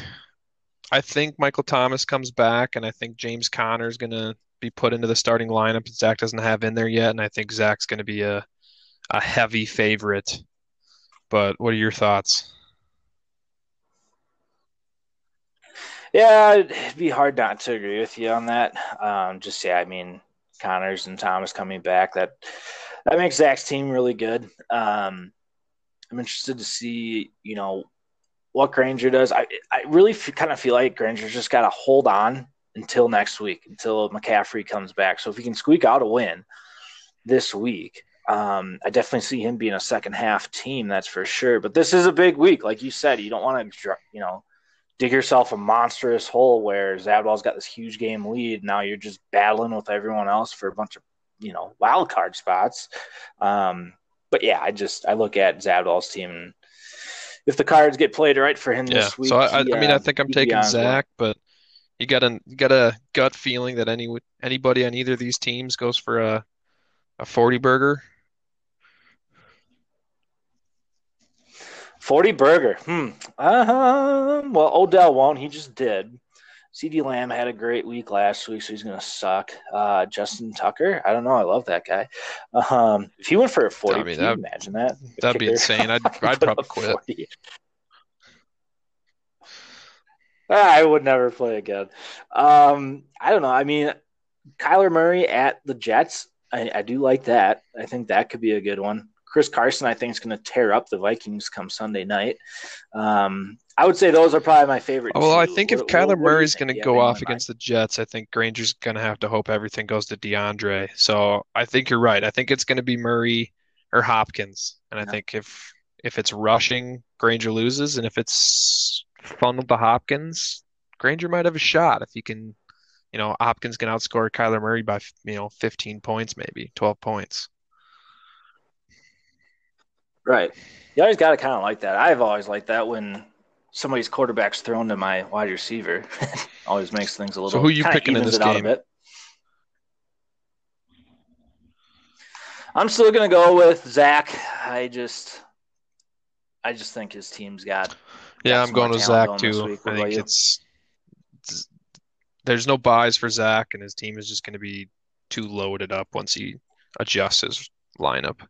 I think Michael Thomas comes back, and I think James Conner is going to be put into the starting lineup that Zach doesn't have in there yet, and I think Zach's going to be a a heavy favorite. But what are your thoughts? Yeah, it'd be hard not to agree with you on that. Um, just yeah, I mean, Connors and Thomas coming back that that makes Zach's team really good. Um, I'm interested to see, you know, what Granger does. I I really f- kind of feel like Granger's just got to hold on until next week, until McCaffrey comes back. So if he can squeak out a win this week, um, I definitely see him being a second half team. That's for sure. But this is a big week, like you said. You don't want to, you know, dig yourself a monstrous hole where Zabdal's got this huge game lead. Now you're just battling with everyone else for a bunch of, you know, wild card spots. Um, but yeah, I just I look at Zabdal's team and if the cards get played right for him Yeah. this week, So I, I, he, I mean, I uh, think I'm taking. Zach, but you got a you got a gut feeling that any anybody on either of these teams goes for a a 40 burger. 40 burger. Hmm. Um, well, Odell won't. He just did. CeeDee Lamb had a great week last week, so he's going to suck. Uh, Justin Tucker, I don't know. I love that guy. Um, if he went for a 40, I mean, that- imagine that? That'd be insane. I'd I'd probably quit. 40. I would never play again. Um, I don't know. I mean, Kyler Murray at the Jets, I, I do like that. I think that could be a good one. Chris Carson, I think, is going to tear up the Vikings come Sunday night. Um, I would say those are probably my favorite. Well, I think if What- Kyler what- what do you Murray's going to Do you have go off against the Jets, I think Granger's going to have to hope everything goes to DeAndre. So I think you're right. I think it's going to be Murray or Hopkins, and I Yeah. think if if it's rushing, Granger loses, and if it's funneled to Hopkins, Granger might have a shot if he can. You know, Hopkins can outscore Kyler Murray by you know 15 points, maybe 12 points. Right. You always got to kind of like that. I've always liked that when somebody's quarterback's thrown to my wide receiver. always makes things a little. So who are you picking in this it out a game? bit. I'm still gonna go with Zach. I just, I just think his team's got. Yeah, got I'm going more with Zach going too. week. I think it's, it's there's no byes for Zach, and his team is just going to be too loaded up once he adjusts his lineup.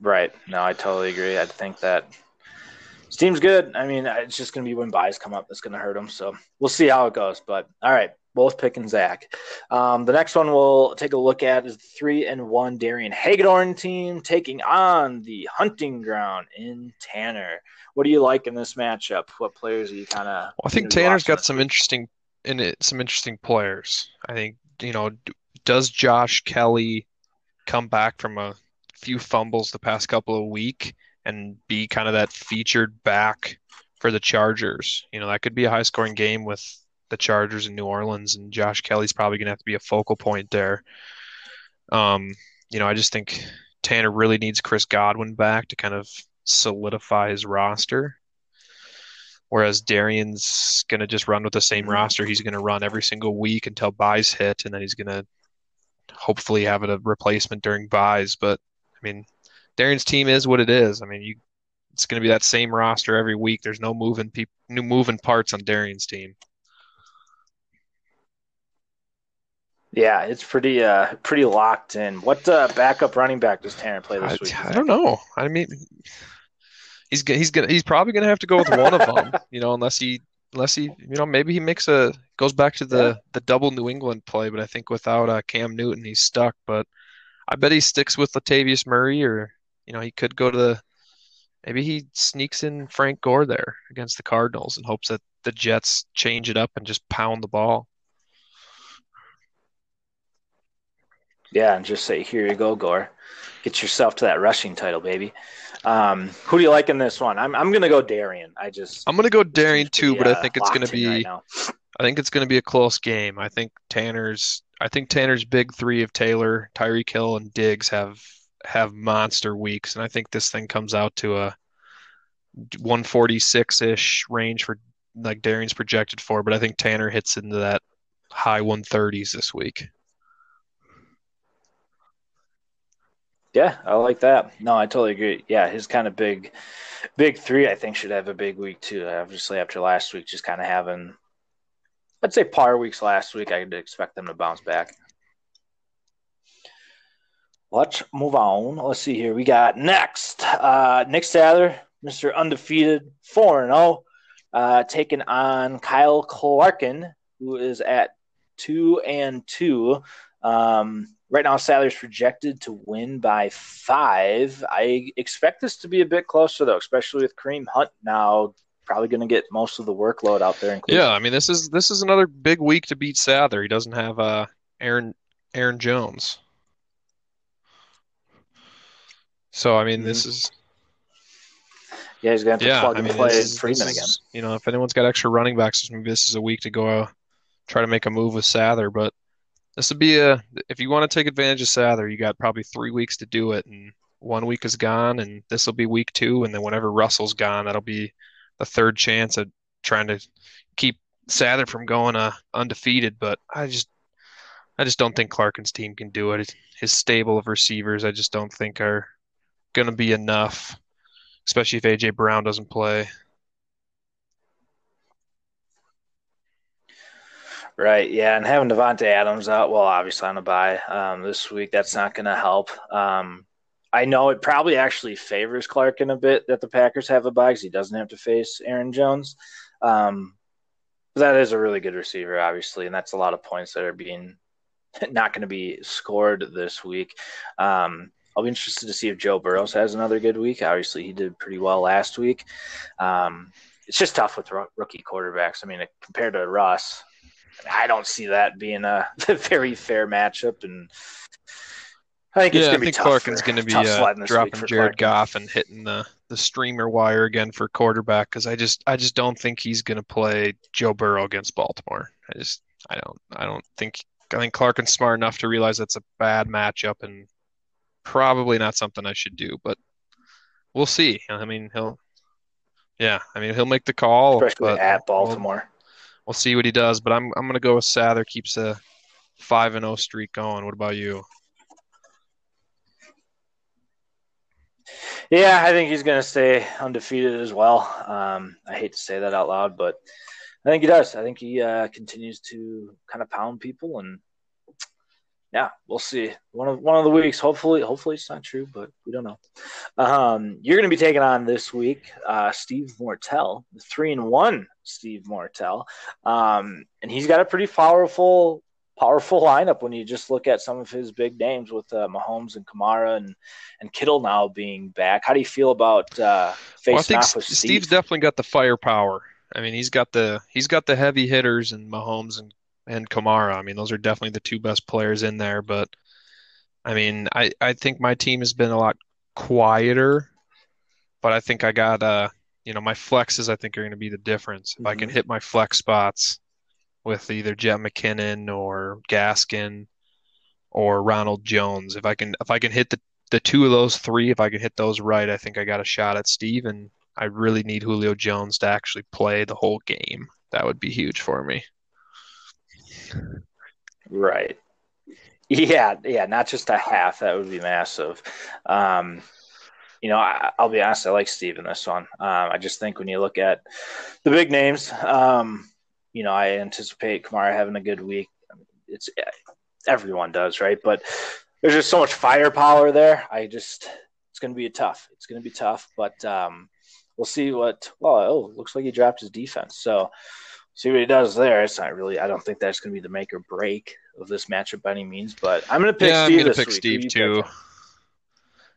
Right. No, I totally agree. I think that his team's good. I mean, it's just going to be when byes come up that's going to hurt them. So we'll see how it goes. But all right, both picking Zach. Um, the next one we'll take a look at is the three and one Darian Hagedorn team taking on the hunting ground in Tanner. What do you like in this matchup? What players are you kind of? Well, I think Tanner's got some interesting in it, some interesting players. I think you know, does Josh Kelley come back from a few fumbles the past couple of week and be kind of that featured back for the Chargers? You know, that could be a high scoring game with the Chargers in New Orleans, and Josh Kelley's probably going to have to be a focal point there. Um, you know, I just think Tanner really needs Chris Godwin back to kind of solidify his roster. Whereas Darian's going to just run with the same roster. He's going to run every single week until byes hit, and then he's going to hopefully have a replacement during byes. But I mean, Darian's team is what it is. I mean, you it's going to be that same roster every week. There's no moving pe- new moving parts on Darian's team. Yeah, it's pretty uh pretty locked in. What uh, backup running back does Tanner play this I, week? I don't know. I mean, he's he's gonna he's probably gonna have to go with one of them. You know, unless he unless he you know maybe he makes a goes back to the yeah. the double New England play. But I think without uh, Cam Newton, he's stuck. But I bet he sticks with Latavius Murray, or you know he could go to the maybe he sneaks in Frank Gore there against the Cardinals and hopes that the Jets change it up and just pound the ball. Yeah, and just say, "Here you go, Gore. Get yourself to that rushing title, baby." Um, who do you like in this one? I'm I'm gonna go Darian. I just I'm gonna go Darian too, but I think it's gonna be right I think it's gonna be a close game. I think Tanner's I think Tanner's big three of Taylor, Tyreek Hill, and Diggs have have monster weeks, and I think this thing comes out to a 146 ish range for like Darian's projected for, but I think Tanner hits into that high 130s this week. Yeah, I like that. No, I totally agree. Yeah, his kind of big, big three, I think, should have a big week too. Obviously, after last week, just kind of having, I'd say, par weeks last week, I'd expect them to bounce back. Let's move on. Let's see here. We got next uh, Nick Sather, Mr. Undefeated, 4 0, uh, taking on Kyle Clarkin, who is at 2 and 2. Um, Right now, Sather's projected to win by five. I expect this to be a bit closer, though, especially with Kareem Hunt now probably going to get most of the workload out there. Yeah, I mean this is this is another big week to beat Sather. He doesn't have uh, Aaron Aaron Jones, so I mean mm-hmm. this is. Yeah, he's going to have to yeah, plug I mean, and play Freeman is, again. You know, if anyone's got extra running backs, maybe this is a week to go uh, try to make a move with Sather. But this would be a if you want to take advantage of Sather, you got probably three weeks to do it, and one week is gone, and this will be week two, and then whenever Russell's gone, that'll be the third chance at trying to keep Sather from going uh, undefeated. But I just I just don't think Clarkin's team can do it. His stable of receivers, I just don't think are going to be enough, especially if AJ Brown doesn't play. Right. Yeah, and having Davante Adams out, well, obviously on a bye um, this week, that's not going to help. Um, I know it probably actually favors Clarkin a bit that the Packers have a bye because he doesn't have to face Aaron Jones. Um, that is a really good receiver, obviously, and that's a lot of points that are being not going to be scored this week. Um, I'll be interested to see if Joe Burrows has another good week. Obviously, he did pretty well last week. Um, it's just tough with rookie quarterbacks. I mean, compared to Russ, I don't see that being a, a very fair matchup, and I think yeah, it's going to be tough. Clarkin's going to be uh, dropping Jared. Goff and hitting the the streamer wire again for quarterback because I just I just don't think he's going to play Joe Burrow against Baltimore. I just I don't I don't think I think Clarkin's smart enough to realize that's a bad matchup and probably not something I should do, but we'll see. I mean he'll yeah I mean he'll make the call, especially at Baltimore. We'll, we'll see what he does. But I'm I'm gonna go with Sather keeps a five and zero oh streak going. What about you? Yeah, I think he's going to stay undefeated as well. Um, I hate to say that out loud, but I think he does. I think he uh, continues to kind of pound people, and yeah, we'll see. One of one of the weeks. Hopefully, hopefully it's not true, but we don't know. Um, you're going to be taking on this week, uh, Steve Mortel, the three and one Steve Mortel, um, and he's got a pretty powerful, powerful lineup when you just look at some of his big names with uh, Mahomes and Kamara and and Kittle now being back. How do you feel about uh, facing Well, I think off with Steve? Steve's definitely got the firepower. I mean, he's got the he's got the heavy hitters and Mahomes and and Kamara. I mean, those are definitely the two best players in there. But I mean, I I think my team has been a lot quieter. But I think I got uh you know my flexes. I think are going to be the difference. If I can Mhm. hit my flex spots with either Jet McKinnon or Gaskin or Ronald Jones, if I can if I can hit the the two of those three, if I can hit those right, I think I got a shot at Steve. And I really need Julio Jones to actually play the whole game. That would be huge for me. Right. Yeah, yeah, not just a half. That would be massive. Um, you know, I, I'll be honest. I like Steve in this one. Um, I just think when you look at the big names, um, you know, I anticipate Kamara having a good week. It's everyone does, right? But there's just so much firepower there. I just it's going to be tough. It's going to be tough, but um, we'll see what. Well, oh, looks like he dropped his defense. So see what he does there. It's not really. I don't think that's going to be the make or break of this matchup by any means. But I'm going to pick yeah, Steve I'm gonna pick week. Steve too.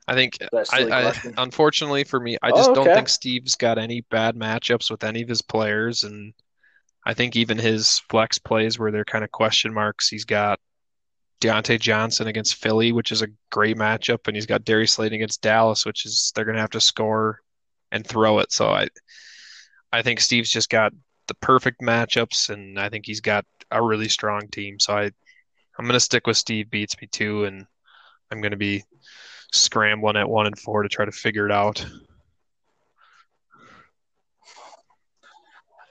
I think I, I unfortunately for me, I Oh, just don't think Steve's got any bad matchups with any of his players, and I think even his flex plays where they're kind of question marks. He's got Diontae Johnson against Philly, which is a great matchup, and he's got Darius Slayton against Dallas, which is they're going to have to score and throw it. So I, I think Steve's just got the perfect matchups, and I think he's got a really strong team. So I, I'm going to stick with Steve beats me too, and I'm going to be scrambling at one and four to try to figure it out.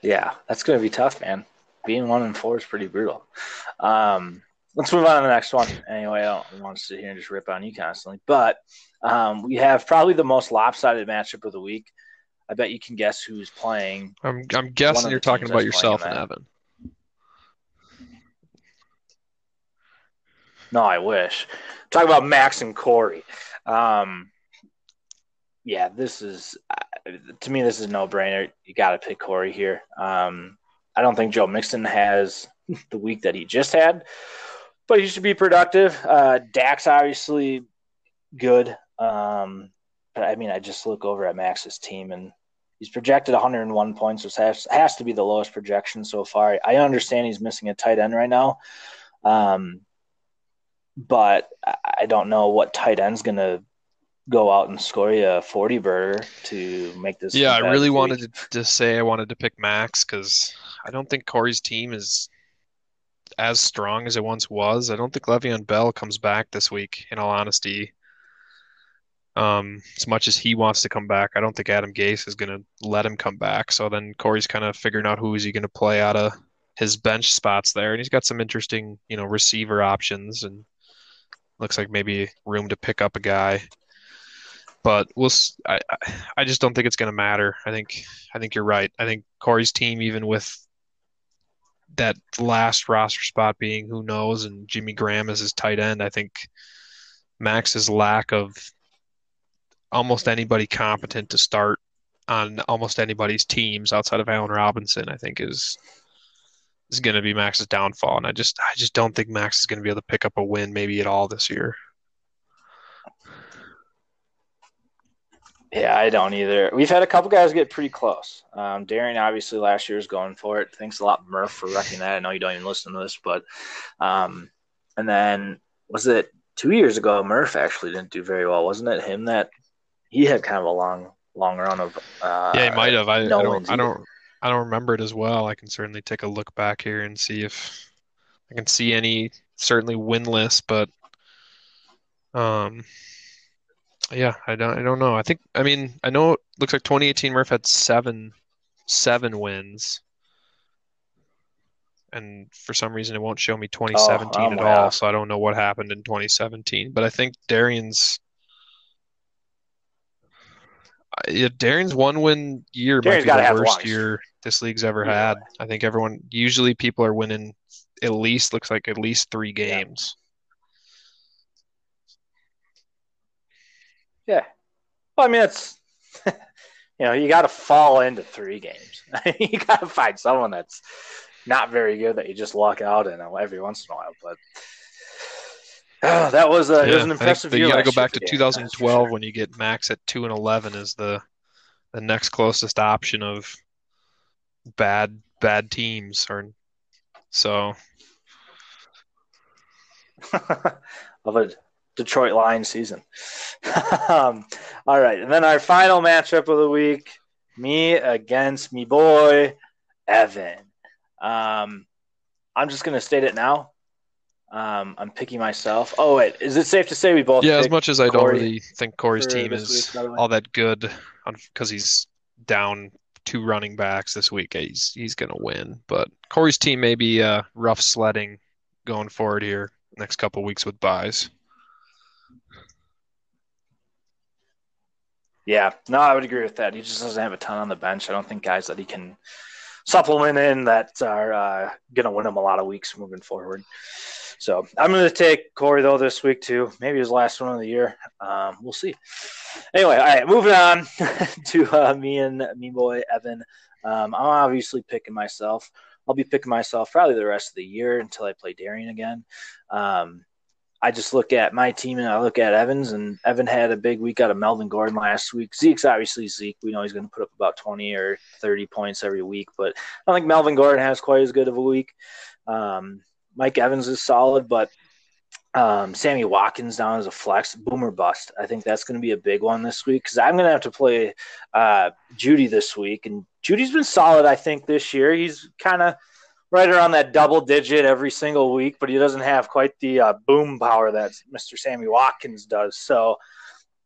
Yeah, that's going to be tough, man. Being one and four is pretty brutal. Um, let's move on to the next one. Anyway, I don't want to sit here and just rip on you constantly, but um, we have probably the most lopsided matchup of the week. I bet you can guess who's playing. I'm I'm guessing you're talking about yourself and that. Evan. No, I wish. Talk about Max and Corey. Um, yeah, this is uh, to me. This is no brainer. You got to pick Corey here. Um, I don't think Joe Mixon has the week that he just had, but he should be productive. Uh, Dak's obviously good. Um, but I mean, I just look over at Max's team and he's projected 101 points, which has, has to be the lowest projection so far. I understand he's missing a tight end right now. Um, but I- I don't know what tight end's going to go out and score you a 40 burger to make this. Yeah, I really week. wanted to, to say I wanted to pick Max because I don't think Corey's team is as strong as it once was. I don't think Le'Veon Bell comes back this week, in all honesty. Um, as much as he wants to come back, I don't think Adam Gase is going to let him come back. So then Corey's kind of figuring out who is he going to play out of his bench spots there, and he's got some interesting, you know, receiver options, and looks like maybe room to pick up a guy. But we'll. I- I just don't think it's going to matter. I think I think you're right. I think Corey's team, even with that last roster spot being who knows, and Jimmy Graham as his tight end, I think Max's lack of almost anybody competent to start on almost anybody's teams outside of Allen Robinson, I think is is going to be Max's downfall. And I just I just don't think Max is going to be able to pick up a win maybe at all this year. Yeah, I don't either. We've had a couple guys get pretty close. Um, Darian obviously last year was going for it. Thanks a lot, Murph, for wrecking that. I know you don't even listen to this, but um, and then was it two years ago? Murph actually didn't do very well, wasn't it? Him that he had kind of a long, long run of. Uh, Yeah, he might have. I, no I don't I don't I don't remember it as well. I can certainly take a look back here and see if I can see any certainly winless, but um yeah, I don't I don't know. I think I mean I know it looks like 2018 Murph had seven seven wins. And for some reason it won't show me 2017 I'm at all, so I don't know what happened in 2017. But I think Darian's uh, yeah, Darian's one win year might be the worst year this league's ever Either had. I think everyone usually people are winning at least looks like at least three Yeah. Yeah. Well, I mean, it's you know, you got to fall into three games. you got to find someone that's not very good that you just lock out in every once in a while. But oh, that was a, yeah, it was an impressive. You got to go back to 2012 sure. when you get Max at two and 11 is the the next closest option of bad bad teams or so of a Detroit Lions season. um, all right, and then our final matchup of the week: me against me boy Evan. Um, I'm just going to state it now. Um, I'm picking myself. Oh wait, is it safe to say we both? Yeah, as much as I don't really think Corey's team is week, all that good, because he's down two running backs this week. He's he's going to win, but Corey's team may be uh, rough sledding going forward here next couple weeks with buys. Yeah, no, I would agree with that. He just doesn't have a ton on the bench. I don't think guys that he can supplement in that are uh, going to win him a lot of weeks moving forward. So I'm going to take Corey though this week too. Maybe his last one of the year. Um, we'll see. Anyway, all right, moving on to uh, me and me boy Evan. Um, I'm obviously picking myself. I'll be picking myself probably the rest of the year until I play Darian again. Um, I just look at my team and I look at Evans, and Evan had a big week out of Melvin Gordon last week. Zeke's obviously Zeke. We know he's going to put up about 20 or 30 points every week, but I don't think Melvin Gordon has quite as good of a week. Um, Mike Evans is solid, but um, Sammy Watkins down as a flex, boomer bust. I think that's going to be a big one this week because I'm going to have to play uh, Jeudy this week, and Jeudy's been solid. I think this year he's kind of – right around that double digit every single week, but he doesn't have quite the uh, boom power that Mr. Sammy Watkins does. So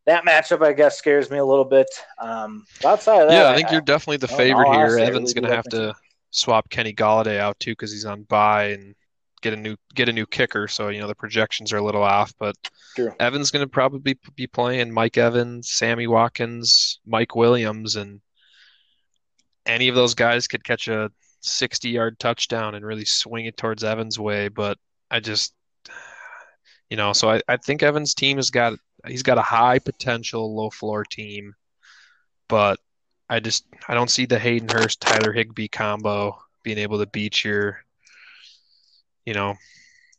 that matchup, I guess, scares me a little bit. Um, outside of that, yeah, I think I, you're definitely the favorite here. Evan's going to have to swap Kenny Golladay out too because he's on bye and get a new get a new kicker. So you know the projections are a little off, but True. Evan's going to probably be playing Mike Evans, Sammy Watkins, Mike Williams, and any of those guys could catch a 60 yard touchdown and really swing it towards Evans' way. But I just, you know, so I, I think Evans' team has got, he's got a high potential, low floor team. But I just, I don't see the Hayden Hurst, Tyler Higbee combo being able to beat your, you know,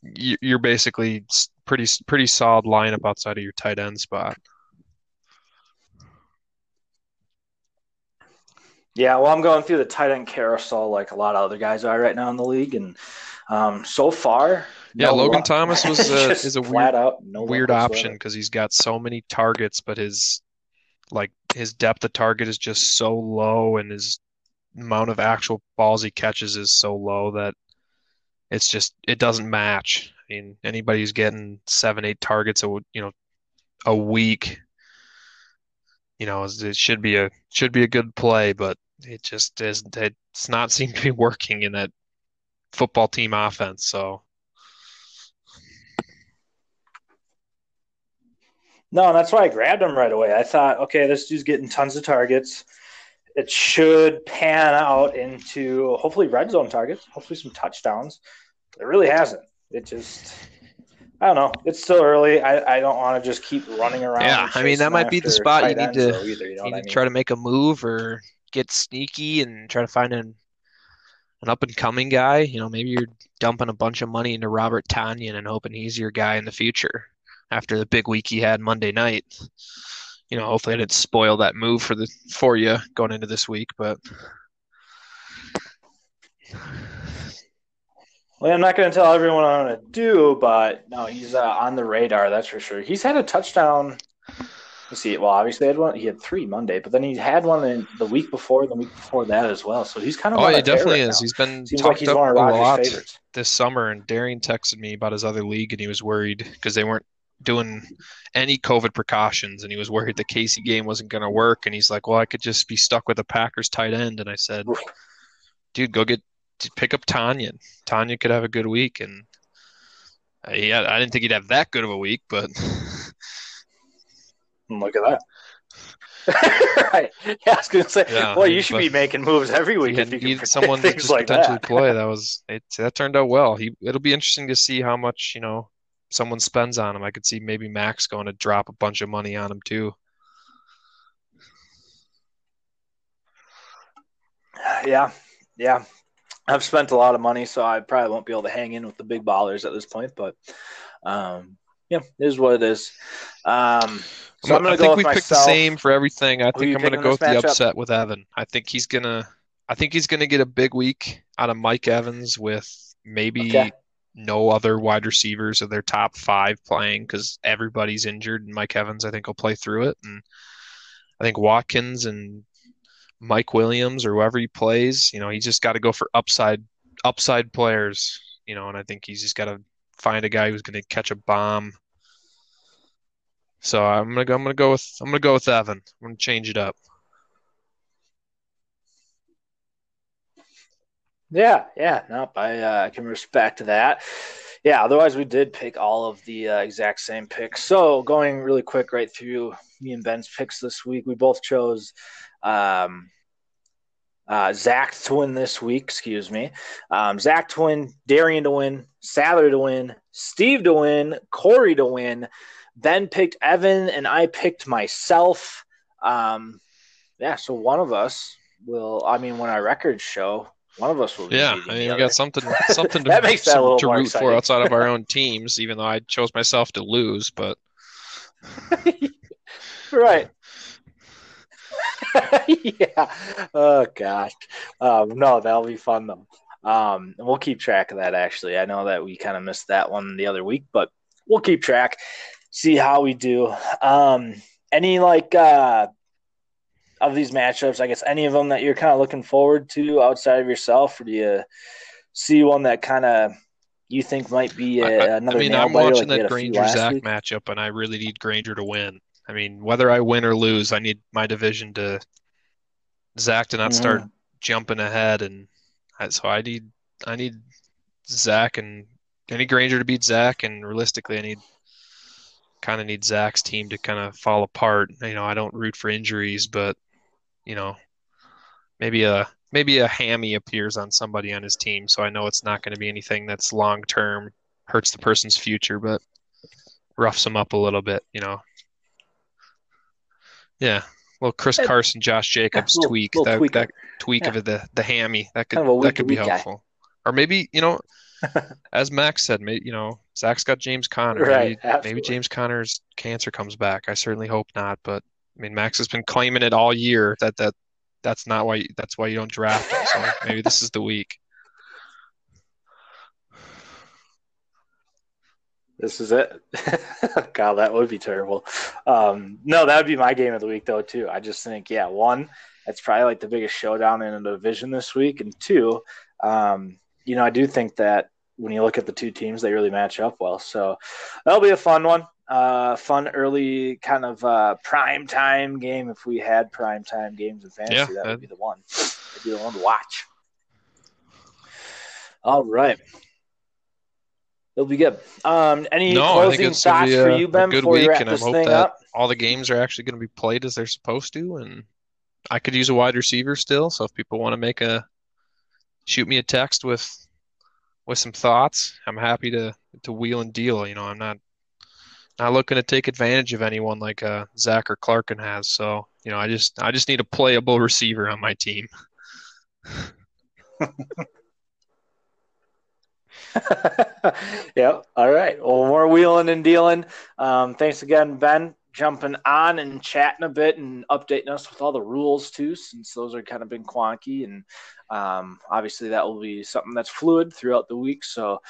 you're basically pretty, pretty solid lineup outside of your tight end spot. Yeah, well, I'm going through the tight end carousel like a lot of other guys are right now in the league, and um, so far, yeah, no Logan luck. Thomas was a, is a weird, out, no weird option because he's got so many targets, but his like his depth of target is just so low, and his amount of actual balls he catches is so low that it's just it doesn't match. I mean, anybody who's getting seven, eight targets a you know a week, you know, it should be a should be a good play, but it just is it's not seem to be working in that football team offense. So no, that's why I grabbed him right away. I thought, okay, this dude's getting tons of targets. It should pan out into hopefully red zone targets, hopefully some touchdowns. It really hasn't. It just I don't know. It's still early. I, I don't want to just keep running around. Yeah, I mean that might be the spot you need to, either, you know you need to try to make a move or get sneaky and try to find an an up and coming guy. You know, maybe you're dumping a bunch of money into Robert Tonyan and hoping he's your guy in the future after the big week he had Monday night. You know, hopefully I didn't spoil that move for the for you going into this week, but well, I'm not going to tell everyone what I'm going to do, but no, he's uh, on the radar. That's for sure. He's had a touchdown Let's see. Well, obviously, he had one. He had three Monday, but then he had one in the week before, the week before that as well. So he's kind of. Oh, he definitely is. Now. He's been Seems talked like he's up one of a lot favorites. this summer. And Darian texted me about his other league, and he was worried because they weren't doing any COVID precautions, and he was worried the Casey game wasn't going to work. And he's like, "Well, I could just be stuck with a Packers tight end." And I said, "Dude, go get pick up Tonyan. Tonyan could have a good week." And uh, yeah, I didn't think he'd have that good of a week, but. And look at that. right. Yeah, I was gonna say, yeah, well, you should be making moves every week if you can. someone just like potentially that. play. That was it. That turned out well. He. It'll be interesting to see how much you know someone spends on him. I could see maybe Max going to drop a bunch of money on him too. Yeah, yeah. I've spent a lot of money, so I probably won't be able to hang in with the big ballers at this point. But um, yeah, it is what it is. Um, so I'm I gonna think go we with picked the same for everything. I Who think I'm going to go with the upset with Evan. I think he's gonna. I think he's going to get a big week out of Mike Evans with maybe Okay. no other wide receivers of their top five playing because everybody's injured, and Mike Evans I think will play through it, and I think Watkins and Mike Williams or whoever he plays, you know, he's just got to go for upside upside players, you know, and I think he's just got to find a guy who's going to catch a bomb. So I'm gonna go. I'm gonna go with. I'm gonna go with Evan. I'm gonna change it up. Yeah, yeah, nope. I uh, can respect that. Yeah, otherwise we did pick all of the uh, exact same picks. So going really quick right through me and Ben's picks this week, we both chose um, uh, Zach to win this week. Excuse me, um, Zach to win, Darian to win, Sadler to win, Steve to win, Corey to win. Ben picked Evan, and I picked myself. Um, yeah, so one of us will. I mean, when our records show, one of us will. Yeah, I mean we got something something to, That makes that a some- little to root exciting. for outside of our own teams. Even though I chose myself to lose, but right. yeah. Oh gosh. Um, no, that'll be fun though. Um, we'll keep track of that. Actually, I know that we kind of missed that one the other week, but we'll keep track. See how we do. Um, any like uh, of these matchups? I guess any of them that you're kind of looking forward to outside of yourself, or do you see one that kind of you think might be I, a, I- I another mean I'm watching that had a few Granger Zach matchup, and I really need Granger to win. I mean whether I win or lose, I need my division to Zach to not start Mhm. jumping ahead, and I- so I need I need Zach and any Granger to beat Zach, and realistically, I need kind of need Zach's team to kind of fall apart. You know, I don't root for injuries, but you know, maybe a maybe a hammy appears on somebody on his team, so I know it's not going to be anything that's long term, hurts the person's future, but roughs them up a little bit. You know, yeah. Well, Chris Carson, Josh Jacobs little- tweak little that tweaker. that tweak Yeah. of it, the the hammy that could Kind of that could be week-to-week guy. helpful. Or maybe you know, as Max said, maybe you know, Zach's got James Conner. Right, Maybe, maybe. James Conner's cancer comes back. I certainly hope not, but I mean, Max has been claiming it all year that that that's not why that's why you don't draft him. So maybe this is the week. This is it. God, that would be terrible. Um, no, that would be my game of the week, though, too. I just think, yeah, one, that's probably like the biggest showdown in the division this week. And two, um, you know, I do think that when you look at the two teams, they really match up well. So that'll be a fun one. Uh, fun early kind of uh, prime time game. If we had prime time games in fantasy, Yeah, that that- would be the one. That'd be the one to watch. All right. It'll be good. Um, any No, closing thoughts be for a, you, a Ben, good before we week, wrap and I this hope thing that up? all the games are actually going to be played as they're supposed to. And I could use a wide receiver still, so if people want to make a shoot me a text with with some thoughts, I'm happy to to wheel and deal. You know, I'm not not looking to take advantage of anyone like uh, Zach or Clarkin has. So you know, I just I just need a playable receiver on my team. yep. All right. Well, more wheeling and dealing. Um, thanks again, Ben, jumping on and chatting a bit and updating us with all the rules too, since those are kind of been quonky. And um, obviously, that will be something that's fluid throughout the week. So,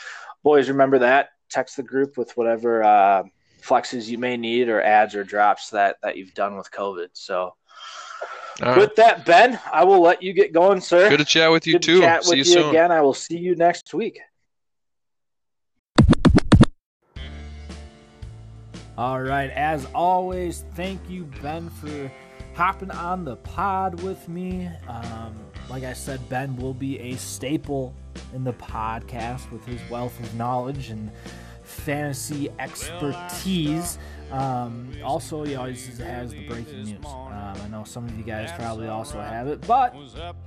boys, remember that. Text the group with whatever uh, flexes you may need or ads or drops that that you've done with COVID. So, All right. with that, Ben, I will let you get going, sir. Good to chat with you Good to too. chat See with you you soon. again. I will see you next week. All right, as always, thank you, Ben, for hopping on the pod with me. Um, like I said, Ben will be a staple in the podcast with his wealth of knowledge and fantasy expertise. Um, also, he always has the breaking news. Um, I know some of you guys probably also have it, but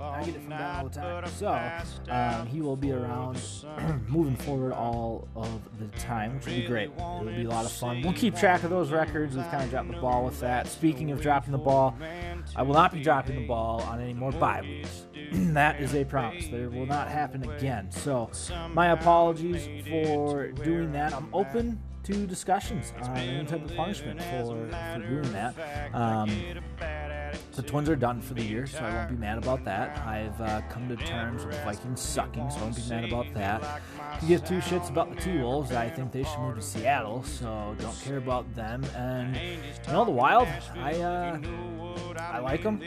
I get it from Ben all the time. So um, he will be around moving forward all of the time, which will be great. It'll be a lot of fun. We'll keep track of those records. We've kind of dropped the ball with that. Speaking of dropping the ball, I will not be dropping the ball on any more weeks. that is a promise. There will not happen again. So, my apologies for doing that. I'm open to discussions on any type of punishment for, for doing that. Um, the Twins are done for the year, so I won't be mad about that. I've uh, come to terms with the Vikings sucking, so I won't be mad about that. To give two shits about the T Wolves, I think they should move to Seattle, so don't care about them. And you know, the Wild, I uh, I like them,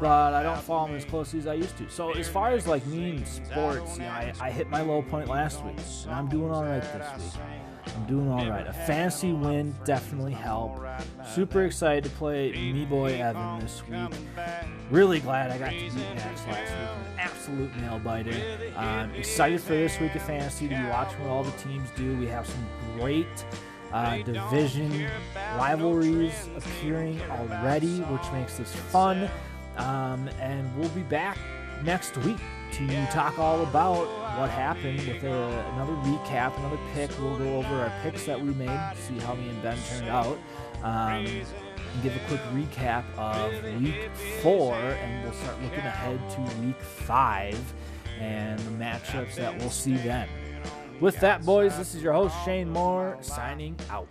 but I don't follow them as closely as I used to. So as far as like me and sports, you know, I, I hit my low point last week, and I'm doing all right this week. I'm doing all right. A fantasy win definitely helped. Super excited to play me boy Evan this week. Really glad I got to beat Max last week. An absolute nail biter. I'm excited for this week of fantasy to be watching what all the teams do. We have some great uh, division rivalries appearing already, which makes this fun. Um, and we'll be back next week to talk all about what happened with a, another recap, another pick. We'll go over our picks that we made, see how me and Ben turned out, um, and give a quick recap of week four, and we'll start looking ahead to week five and the matchups that we'll see then. With that, boys, this is your host Shane Moore signing out.